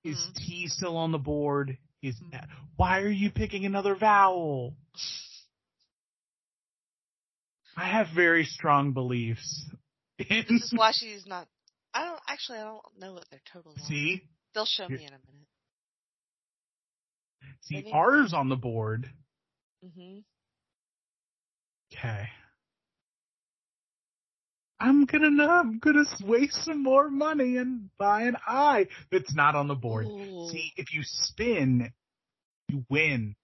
Is Mhm. T still on the board? Is Mhm. why are you picking another vowel? I have very strong beliefs. In, This is why she's not. I don't actually. I don't know what their totals are. see, They'll show Here- me in a minute. see, R's on the board. hmm Okay. I'm gonna I'm gonna waste some more money and buy an eye that's not on the board. See, if you spin, you win.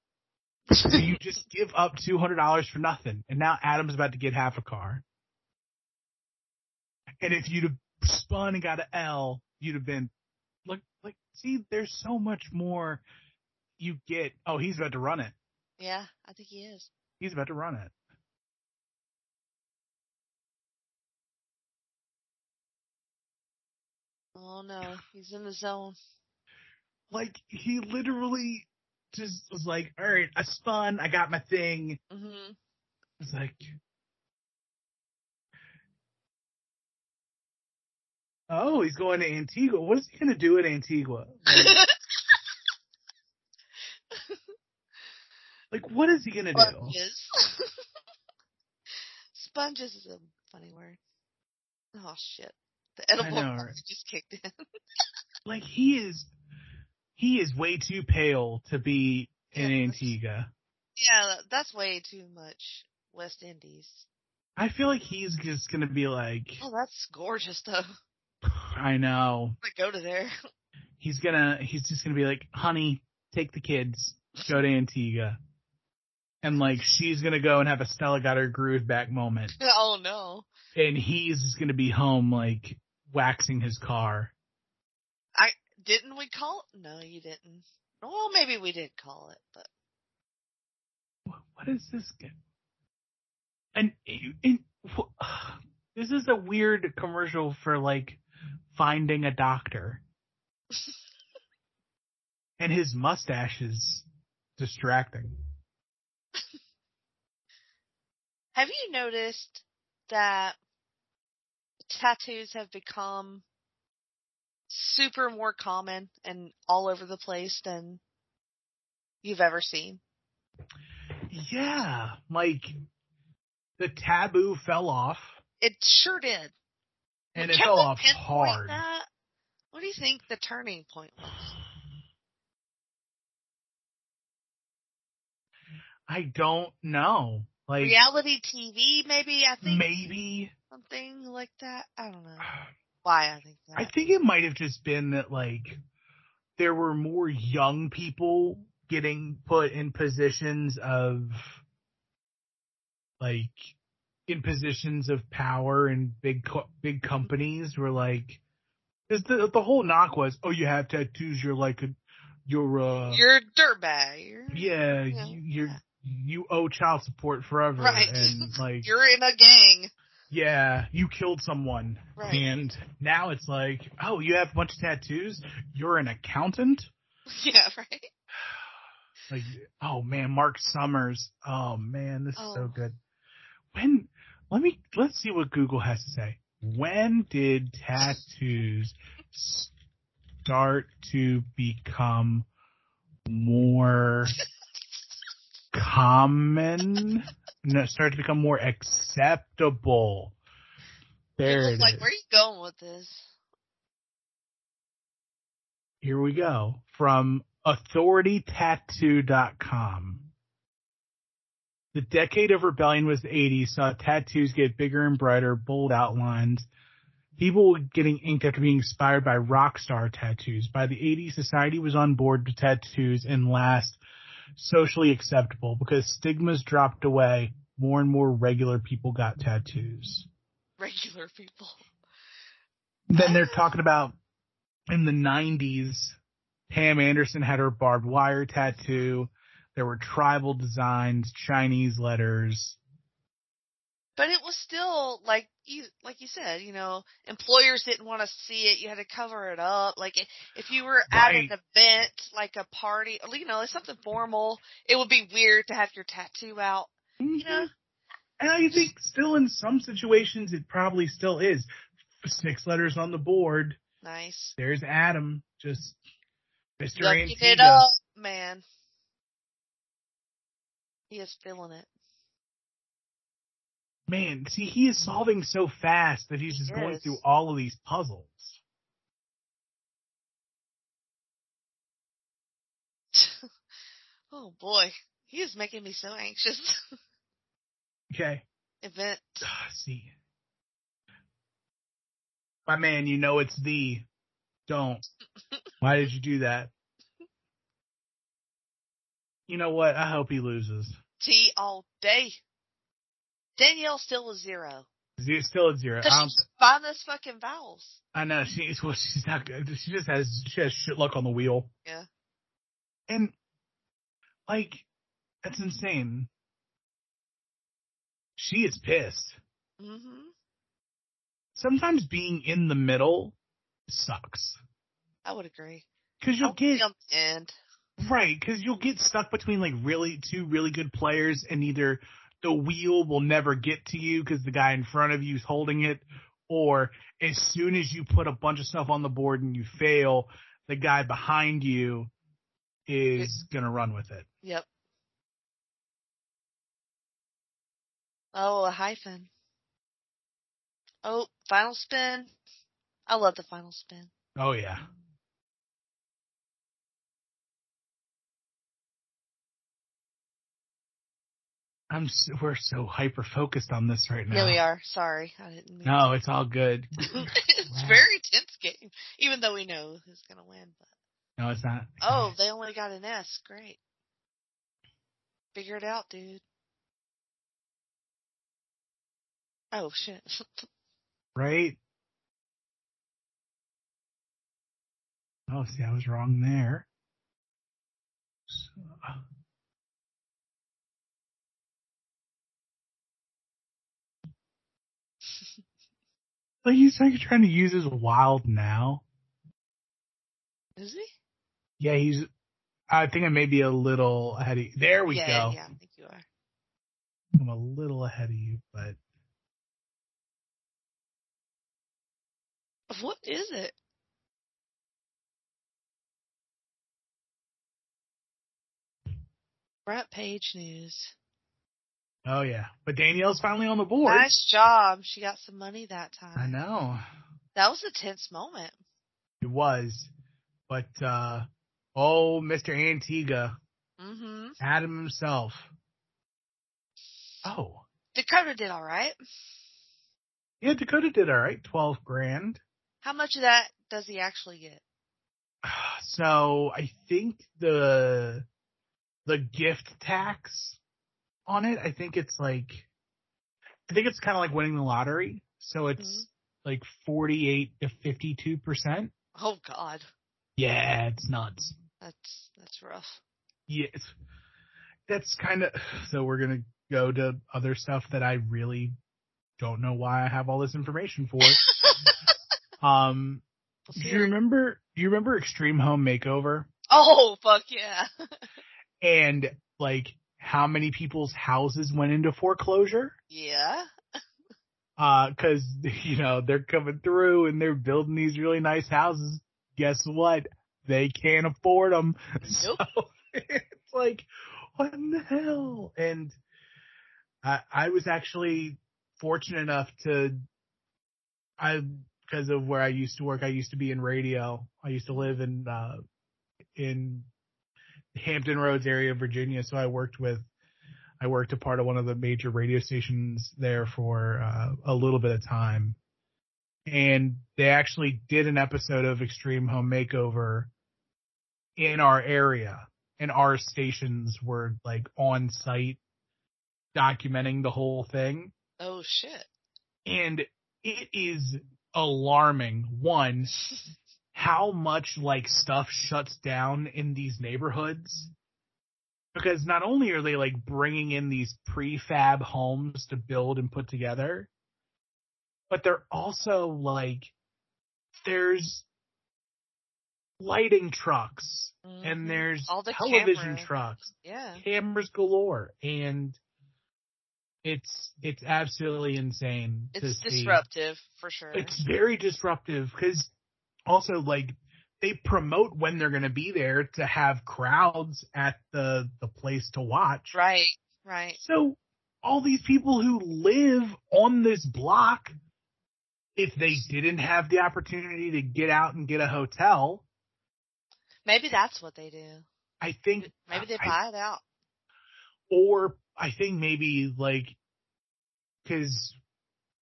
So you just give up two hundred dollars for nothing. And now Adam's about to get half a car. And if you'd have spun and got an L, you'd have been look like see, there's so much more you get. Oh, he's about to run it. yeah, I think he is. He's about to run it. Oh no, he's in the zone. Like he literally just was like, "All right, I spun, I got my thing." hmm It's like, oh, he's going to Antigua. What is he going to do at Antigua? Like, like, what is he going to do? Sponges. Sponges is a funny word. Oh shit. The edible know, just kicked in. Like he is, he is way too pale to be in Yeah. Antigua. yeah, that's way too much West Indies. I feel like he's just to be like, Oh, that's gorgeous though. I know. I go to there. He's gonna, he's just gonna be like, honey, take the kids, go to Antigua. And like, she's gonna go and have a Stella got her groove back moment. oh no. and he's just gonna be home like waxing his car. I didn't we call it? No, you didn't. Well, maybe we did call it, but What, is this? And, and this is a weird commercial for like finding a doctor. and his mustache is distracting. have you noticed that tattoos have become super more common and all over the place than you've ever seen? Yeah, like the taboo fell off, It sure did. and it Can fell off hard. That? What do you think the turning point was? I don't know. Like Reality TV, maybe? I think maybe something like that. I don't know why I think that. I think it might have just been that like there were more young people getting put in positions of like in positions of power in big co- big companies were like 'cause the the whole knock was oh you have tattoos you're like a you're uh You're a dirtbag. Yeah, yeah, you, you're yeah. You owe child support forever Right. and like You're in a gang. yeah, you killed someone. Right. And now it's like, oh, you have a bunch of tattoos? You're an accountant? Yeah, right? Like, oh man, Marc Summers. Oh man, this is so Oh. good. When, let me, let's see what Google has to say. When did tattoos start to become more common? No, start to become more acceptable. There It it like, is. where are you going with this? Here we go. From authoritytattoo.com. The decade of rebellion was the 80s, saw tattoos get bigger and brighter, bold outlines. People were getting inked after being inspired by rock star tattoos. By the 80s, society was on board with tattoos and last socially acceptable because stigmas dropped away. More and more regular people got tattoos. Regular people. Then they're talking about in the 90s, Pam Anderson had her barbed wire tattoo. There were tribal designs, Chinese letters. But it was still like you like you said, you know, employers didn't want to see it. You had to cover it up. Like if you were at an event, like a party, you know, like something formal, it would be weird to have your tattoo out. You mm-hmm. know. And I think still in some situations it probably still is. Six letters on the board. nice. There's Adam, just Mr. Yucking it up, man. He is feeling it. Man, see, he is solving so fast that he's He just going through all of these puzzles. oh boy, he is making me so anxious. Okay. Event. Ah, see. My man, you know it's the. Don't. Why did you do that? You know what? I hope he loses. T all day. Danielle still a zero. Ze- Still at zero. Don't, she's find those fucking vowels. I know she's well. She's not good. She just has she has shit luck on the wheel. Yeah. And like, that's insane. She is pissed. Mm-hmm. Sometimes being in the middle sucks I would agree. because you'll I'll get end. Right, because you'll get stuck between like really two really good players, and either the wheel will never get to you because the guy in front of you is holding it, or as soon as you put a bunch of stuff on the board and you fail, the guy behind you is gonna run with it. Yep. Oh, a hyphen. Oh, final spin. I love the final spin. Oh yeah. I'm s we're so hyper focused on this right now. Yeah, we are. Sorry, I didn't. Mean No, it's all good. it's a very tense game, even though we know who's gonna win. But No, it's not. oh, they only got an S. Great. Figure it out, dude. Oh shit. right? Oh, see, I was wrong there. So, like he's like trying to use his wild now. Is he? Yeah, he's. I think I may be a little ahead of you. There we yeah, go. yeah, I think you are. I'm a little ahead of you, but What is it? Front page news. Oh yeah. But Danielle's finally on the board. Nice job. She got some money that time. I know. That was a tense moment. It was. But uh oh Mr. Antigua, hmm Adam himself. Oh. Dakota did all right. Yeah, Dakota did all right. Twelve grand. How much of that does he actually get? So I think the the gift tax on it, I think it's like I think it's kinda like winning the lottery. So it's Mhm. like forty eight to fifty two percent. Oh God, Yeah, it's nuts. that's that's rough. Yes. That's kind of so we're gonna go to other stuff that I really don't know why I have all this information for. um, do you remember? Do you remember Extreme Home Makeover Oh fuck yeah. and like how many people's houses went into foreclosure? yeah. Uh, cause you know they're coming through and they're building these really nice houses. Guess what? They can't afford them. Nope. So it's like, what in the hell? And I, I was actually fortunate enough to, I, because of where I used to work, I used to be in radio. I used to live in, uh, in Hampton Roads area of Virginia. So I worked with, I worked a part of one of the major radio stations there for uh, a little bit of time. And they actually did an episode of Extreme Home Makeover in our area and our stations were like on site documenting the whole thing. Oh shit. And it is alarming. One, how much like stuff shuts down in these neighborhoods. Because not only are they like bringing in these prefab homes to build and put together, but they're also like there's lighting trucks Mhm. and there's All the television camera. trucks, Yeah. cameras galore, and it's it's absolutely insane. to It's see. disruptive for sure. It's very disruptive because also like they promote when they're going to be there to have crowds at the the place to watch. right. Right. So all these people who live on this block, if they didn't have the opportunity to get out and get a hotel, Maybe that's what they do. I think Maybe they I- buy it out. or I think maybe like because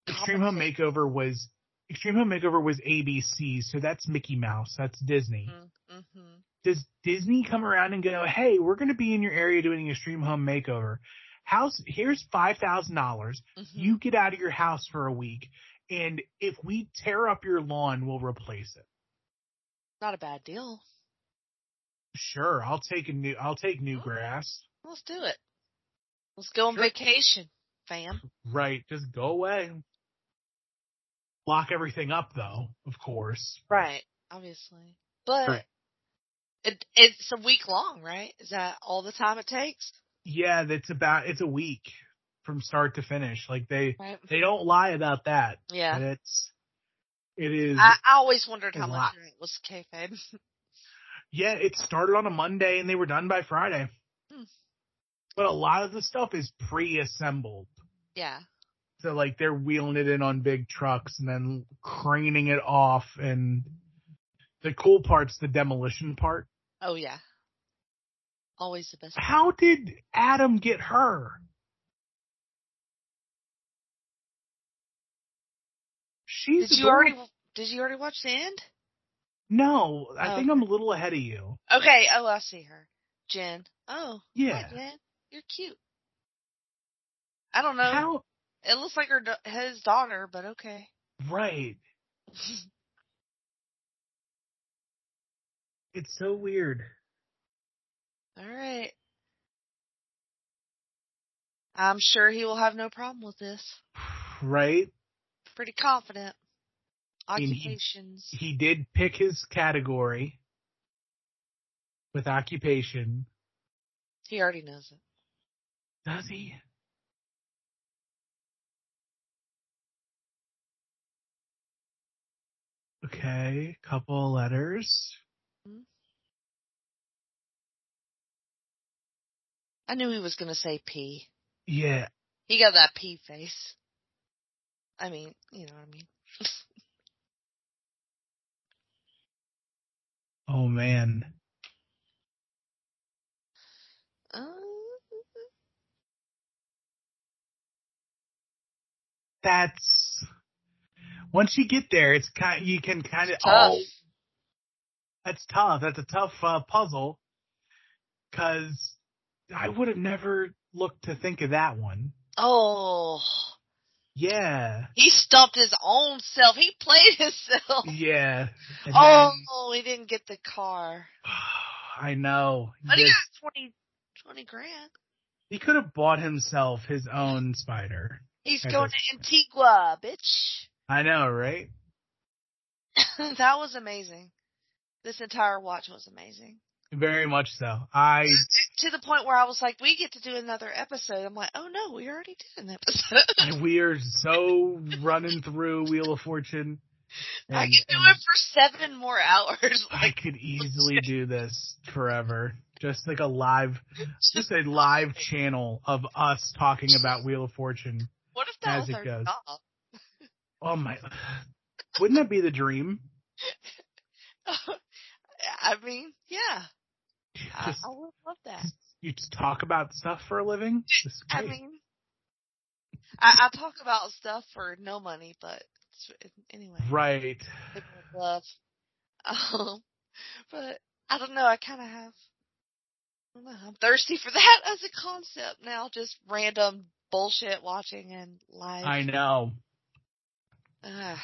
Extreme Home Makeover was Extreme Home Makeover was ABC, so that's Mickey Mouse, that's Disney. Mm-hmm. Does Disney come around and go, "Hey, we're going to be in your area doing Extreme Home Makeover. House, here's five thousand dollars. Mm-hmm. You get out of your house for a week, and if we tear up your lawn, we'll replace it." Not a bad deal. Sure, I'll take a new. I'll take new Oh. grass. Let's do it. Let's go on Sure. vacation, fam. Right, just go away. Lock everything up, though. Of course. Right. Obviously. But Right. it it's a week long, right? Is that all the time it takes? Yeah, that's about. It's a week from start to finish. Like they Right. they don't lie about that. Yeah. It's it is. I, I always wondered how lot. much it was kayfabe. Yeah, it started on a Monday and they were done by Friday. Hmm. But a lot of the stuff is pre-assembled. yeah. So like they're wheeling it in on big trucks and then craning it off and the cool part's the demolition part. Oh yeah. Always the best. How did Adam get her? She's Did you already did you already watch the end? No, I Oh, think I'm a little ahead of you. Okay, oh I see her. Jen. Oh. Yeah. Hi, Jen. You're cute. I don't know. How It looks like her his daughter, but okay. right. It's so weird. All right. I'm sure he will have no problem with this. Right? Pretty confident. mean, he- Occupations. He did pick his category with occupation. He already knows it. Does he? Okay, couple letters. I knew he was going to say P. Yeah, He got that P face. I mean, you know what I mean. oh man. Uh, That's once you get there, it's kind you can kind of tough. oh, that's tough. That's a tough uh, puzzle because I would have never looked to think of that one. Oh, Yeah, he stumped his own self. He played himself. yeah. And Oh, he didn't get the car. I know. But he Just- got 20, 20 grand. he could have bought himself his own spider. He's I going to Antigua, bitch. I know, right? that was amazing. This entire watch was amazing. Very much so. I To the point where I was like, we get to do another episode. I'm like, oh no, we already did an episode. we are so running through Wheel of Fortune. I and- could do it for seven more hours. I could easily do this forever. Just like a live, just a live channel of us talking about Wheel of Fortune. What if that as was it goes. job? Oh my, wouldn't that be the dream? I mean, yeah, I, I would love that. you just talk about stuff for a living? I mean, I, I talk about stuff for no money, but it's, anyway, right. love. Um, but I don't know. I kind of have. I don't know. I'm thirsty for that as a concept now. Just random bullshit watching and live. I know. Ugh,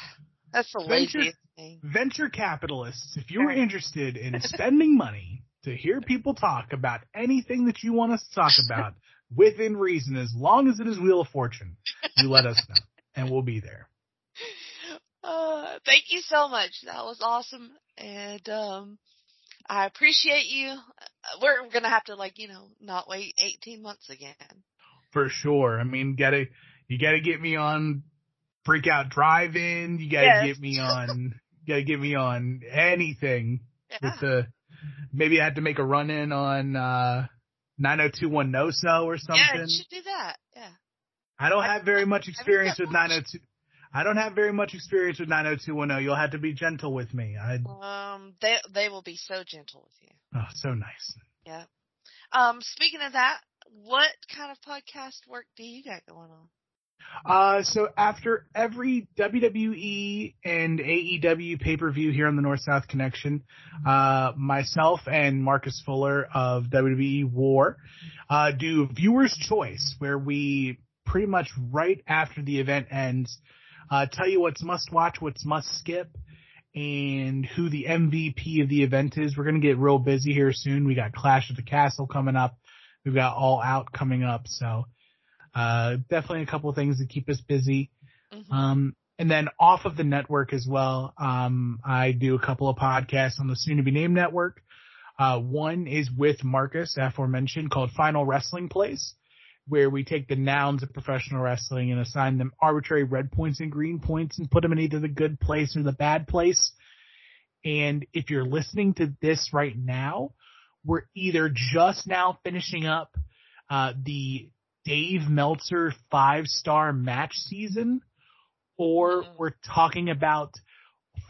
that's the Venture- laziest thing. Venture capitalists, if you're interested in spending money to hear people talk about anything that you want us to talk about within reason, as long as it is Wheel of Fortune, you let us know and we'll be there. Uh, thank you so much. That was awesome. And, um, I appreciate you. We're gonna have to like, you know, not wait 18 months again. For sure. I mean, gotta, you gotta get me on Freak Out Drive-In. You gotta Yes. get me on, you gotta get me on anything Yeah. with the, maybe I have to make a run in on, uh, 9021 NoSo or something. Yeah, you should do that. Yeah. I don't have very much experience with much? 902. I don't have very much experience with 90210. You'll have to be gentle with me. I, Um, they they will be so gentle with you. oh, so nice. Yeah. Um, speaking of that, what kind of podcast work do you got going on? Uh, so after every WWE and AEW pay-per-view here on the North-South Connection, uh, myself and Marcus Fuller of WWE War, uh, do viewer's choice where we pretty much right after the event ends, uh, tell you what's must watch, what's must skip, and who the MVP of the event is. We're to get real busy here soon. We got Clash of the Castle coming up. We've got All Out coming up. So, uh, definitely a couple of things to keep us busy. Mhm. Um, and then off of the network as well, um, I do a couple of podcasts on the soon to be named network. Uh, one is with Marcus, aforementioned, called Final Wrestling Place, where we take the nouns of professional wrestling and assign them arbitrary red points and green points and put them in either the good place or the bad place. And if you're listening to this right now, we're either just now finishing up, uh, the Dave Meltzer five star match season, or Mhm. we're talking about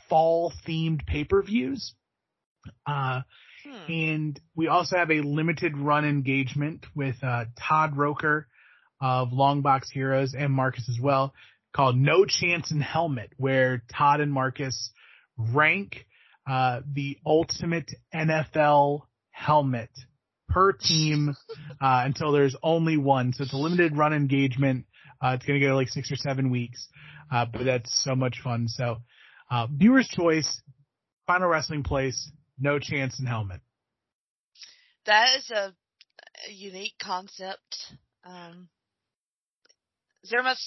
fall themed pay per views. Uh, Hmm. and we also have a limited run engagement with uh, Todd Roker of Longbox Heroes and Marcus as well called No Chance in Helmet, where Todd and Marcus rank uh, the ultimate NFL helmet per team uh, until there's only one. So it's a limited run engagement. Uh, it's going to go like six or seven weeks, uh, but that's so much fun. So uh, viewer's choice, Final Wrestling Place, No Chance in Helmet. That is a, a unique concept. Um, is there much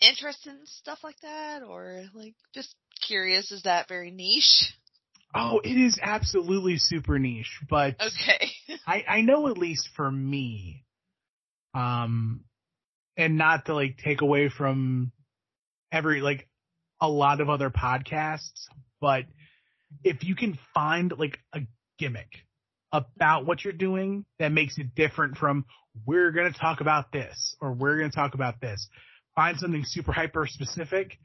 interest in stuff like that, or like just curious? Is that very niche? Oh, it is absolutely super niche, but Okay. I, I know at least for me, um, and not to like take away from every, like a lot of other podcasts, but if you can find like a gimmick about what you're doing that makes it different from we're going to talk about this or we're going to talk about this, find something super hyper specific.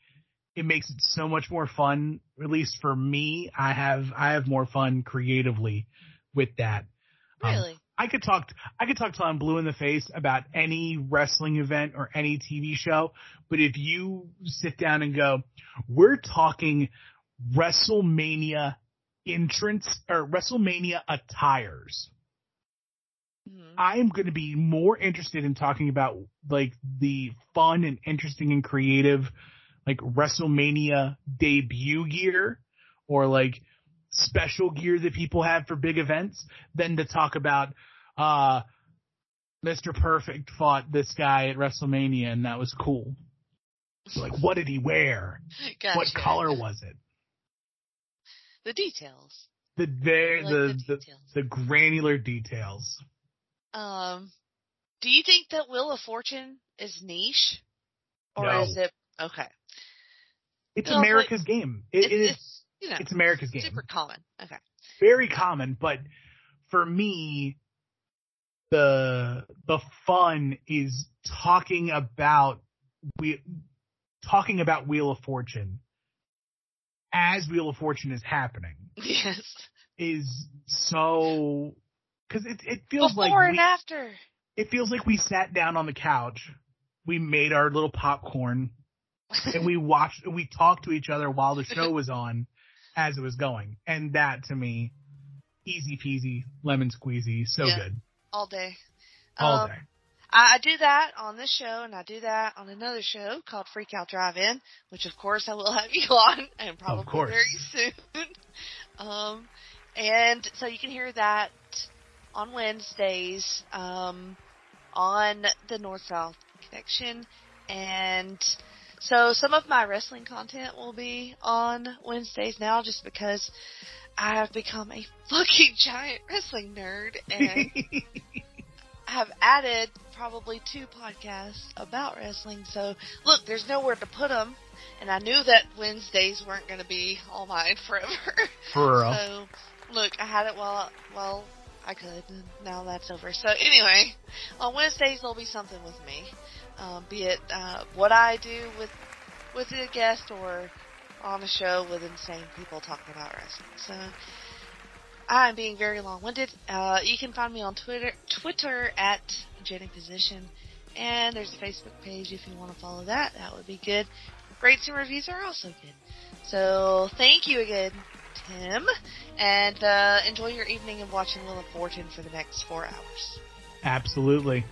It makes it so much more fun. At least for me, I have I have more fun creatively with that. Um, really? I could talk I could talk till I'm blue in the face about any wrestling event or any TV show, but if you sit down and go, we're talking WrestleMania entrance or WrestleMania attires. Mhm. I'm going to be more interested in talking about like the fun and interesting and creative like WrestleMania debut gear or like special gear that people have for big events than to talk about uh Mr. Perfect fought this guy at WrestleMania and that was cool. So like what did he wear? Gotcha. What color was it? The details. The very Like the, the the details. the granular details. Um, do you think that Wheel of Fortune is niche, or No. is it okay? It's but America's game. It, It's, it's you know it's America's game. super common. Okay. very common, but for me, the the fun is talking about we talking about Wheel of Fortune as Wheel of Fortune is happening Yes. is so because it it feels Before like Before and we, after. it feels like we sat down on the couch, we made our little popcorn, and we watched and we talked to each other while the show was on as it was going, and that to me, easy peasy, lemon squeezy, so Yeah. good all day. all Um, day. I, do that on this show, and I do that on another show called Freak Out Drive-In, which of course I will have you on, and probably very soon. um, and so you can hear that on Wednesdays um, on the North South Connection, and So some of my wrestling content will be on Wednesdays now just because I have become a fucking giant wrestling nerd and I have added probably two podcasts about wrestling. So look, there's nowhere to put them, and I knew that Wednesdays weren't going to be all mine forever. For real. So look, I had it while while I could, and now that's over. So anyway, on Wednesdays there'll be something with me, um, be it uh, what I do with with a guest or on a show with insane people talking about wrestling. So I'm being very long-winded. Uh, you can find me on Twitter, Twitter at Jenny Position, and there's a Facebook page if you want to follow that. That would be good. Rates and reviews are also good. So thank you again, Tim, and uh, enjoy your evening of watching Wheel Fortune for the next four hours. Absolutely.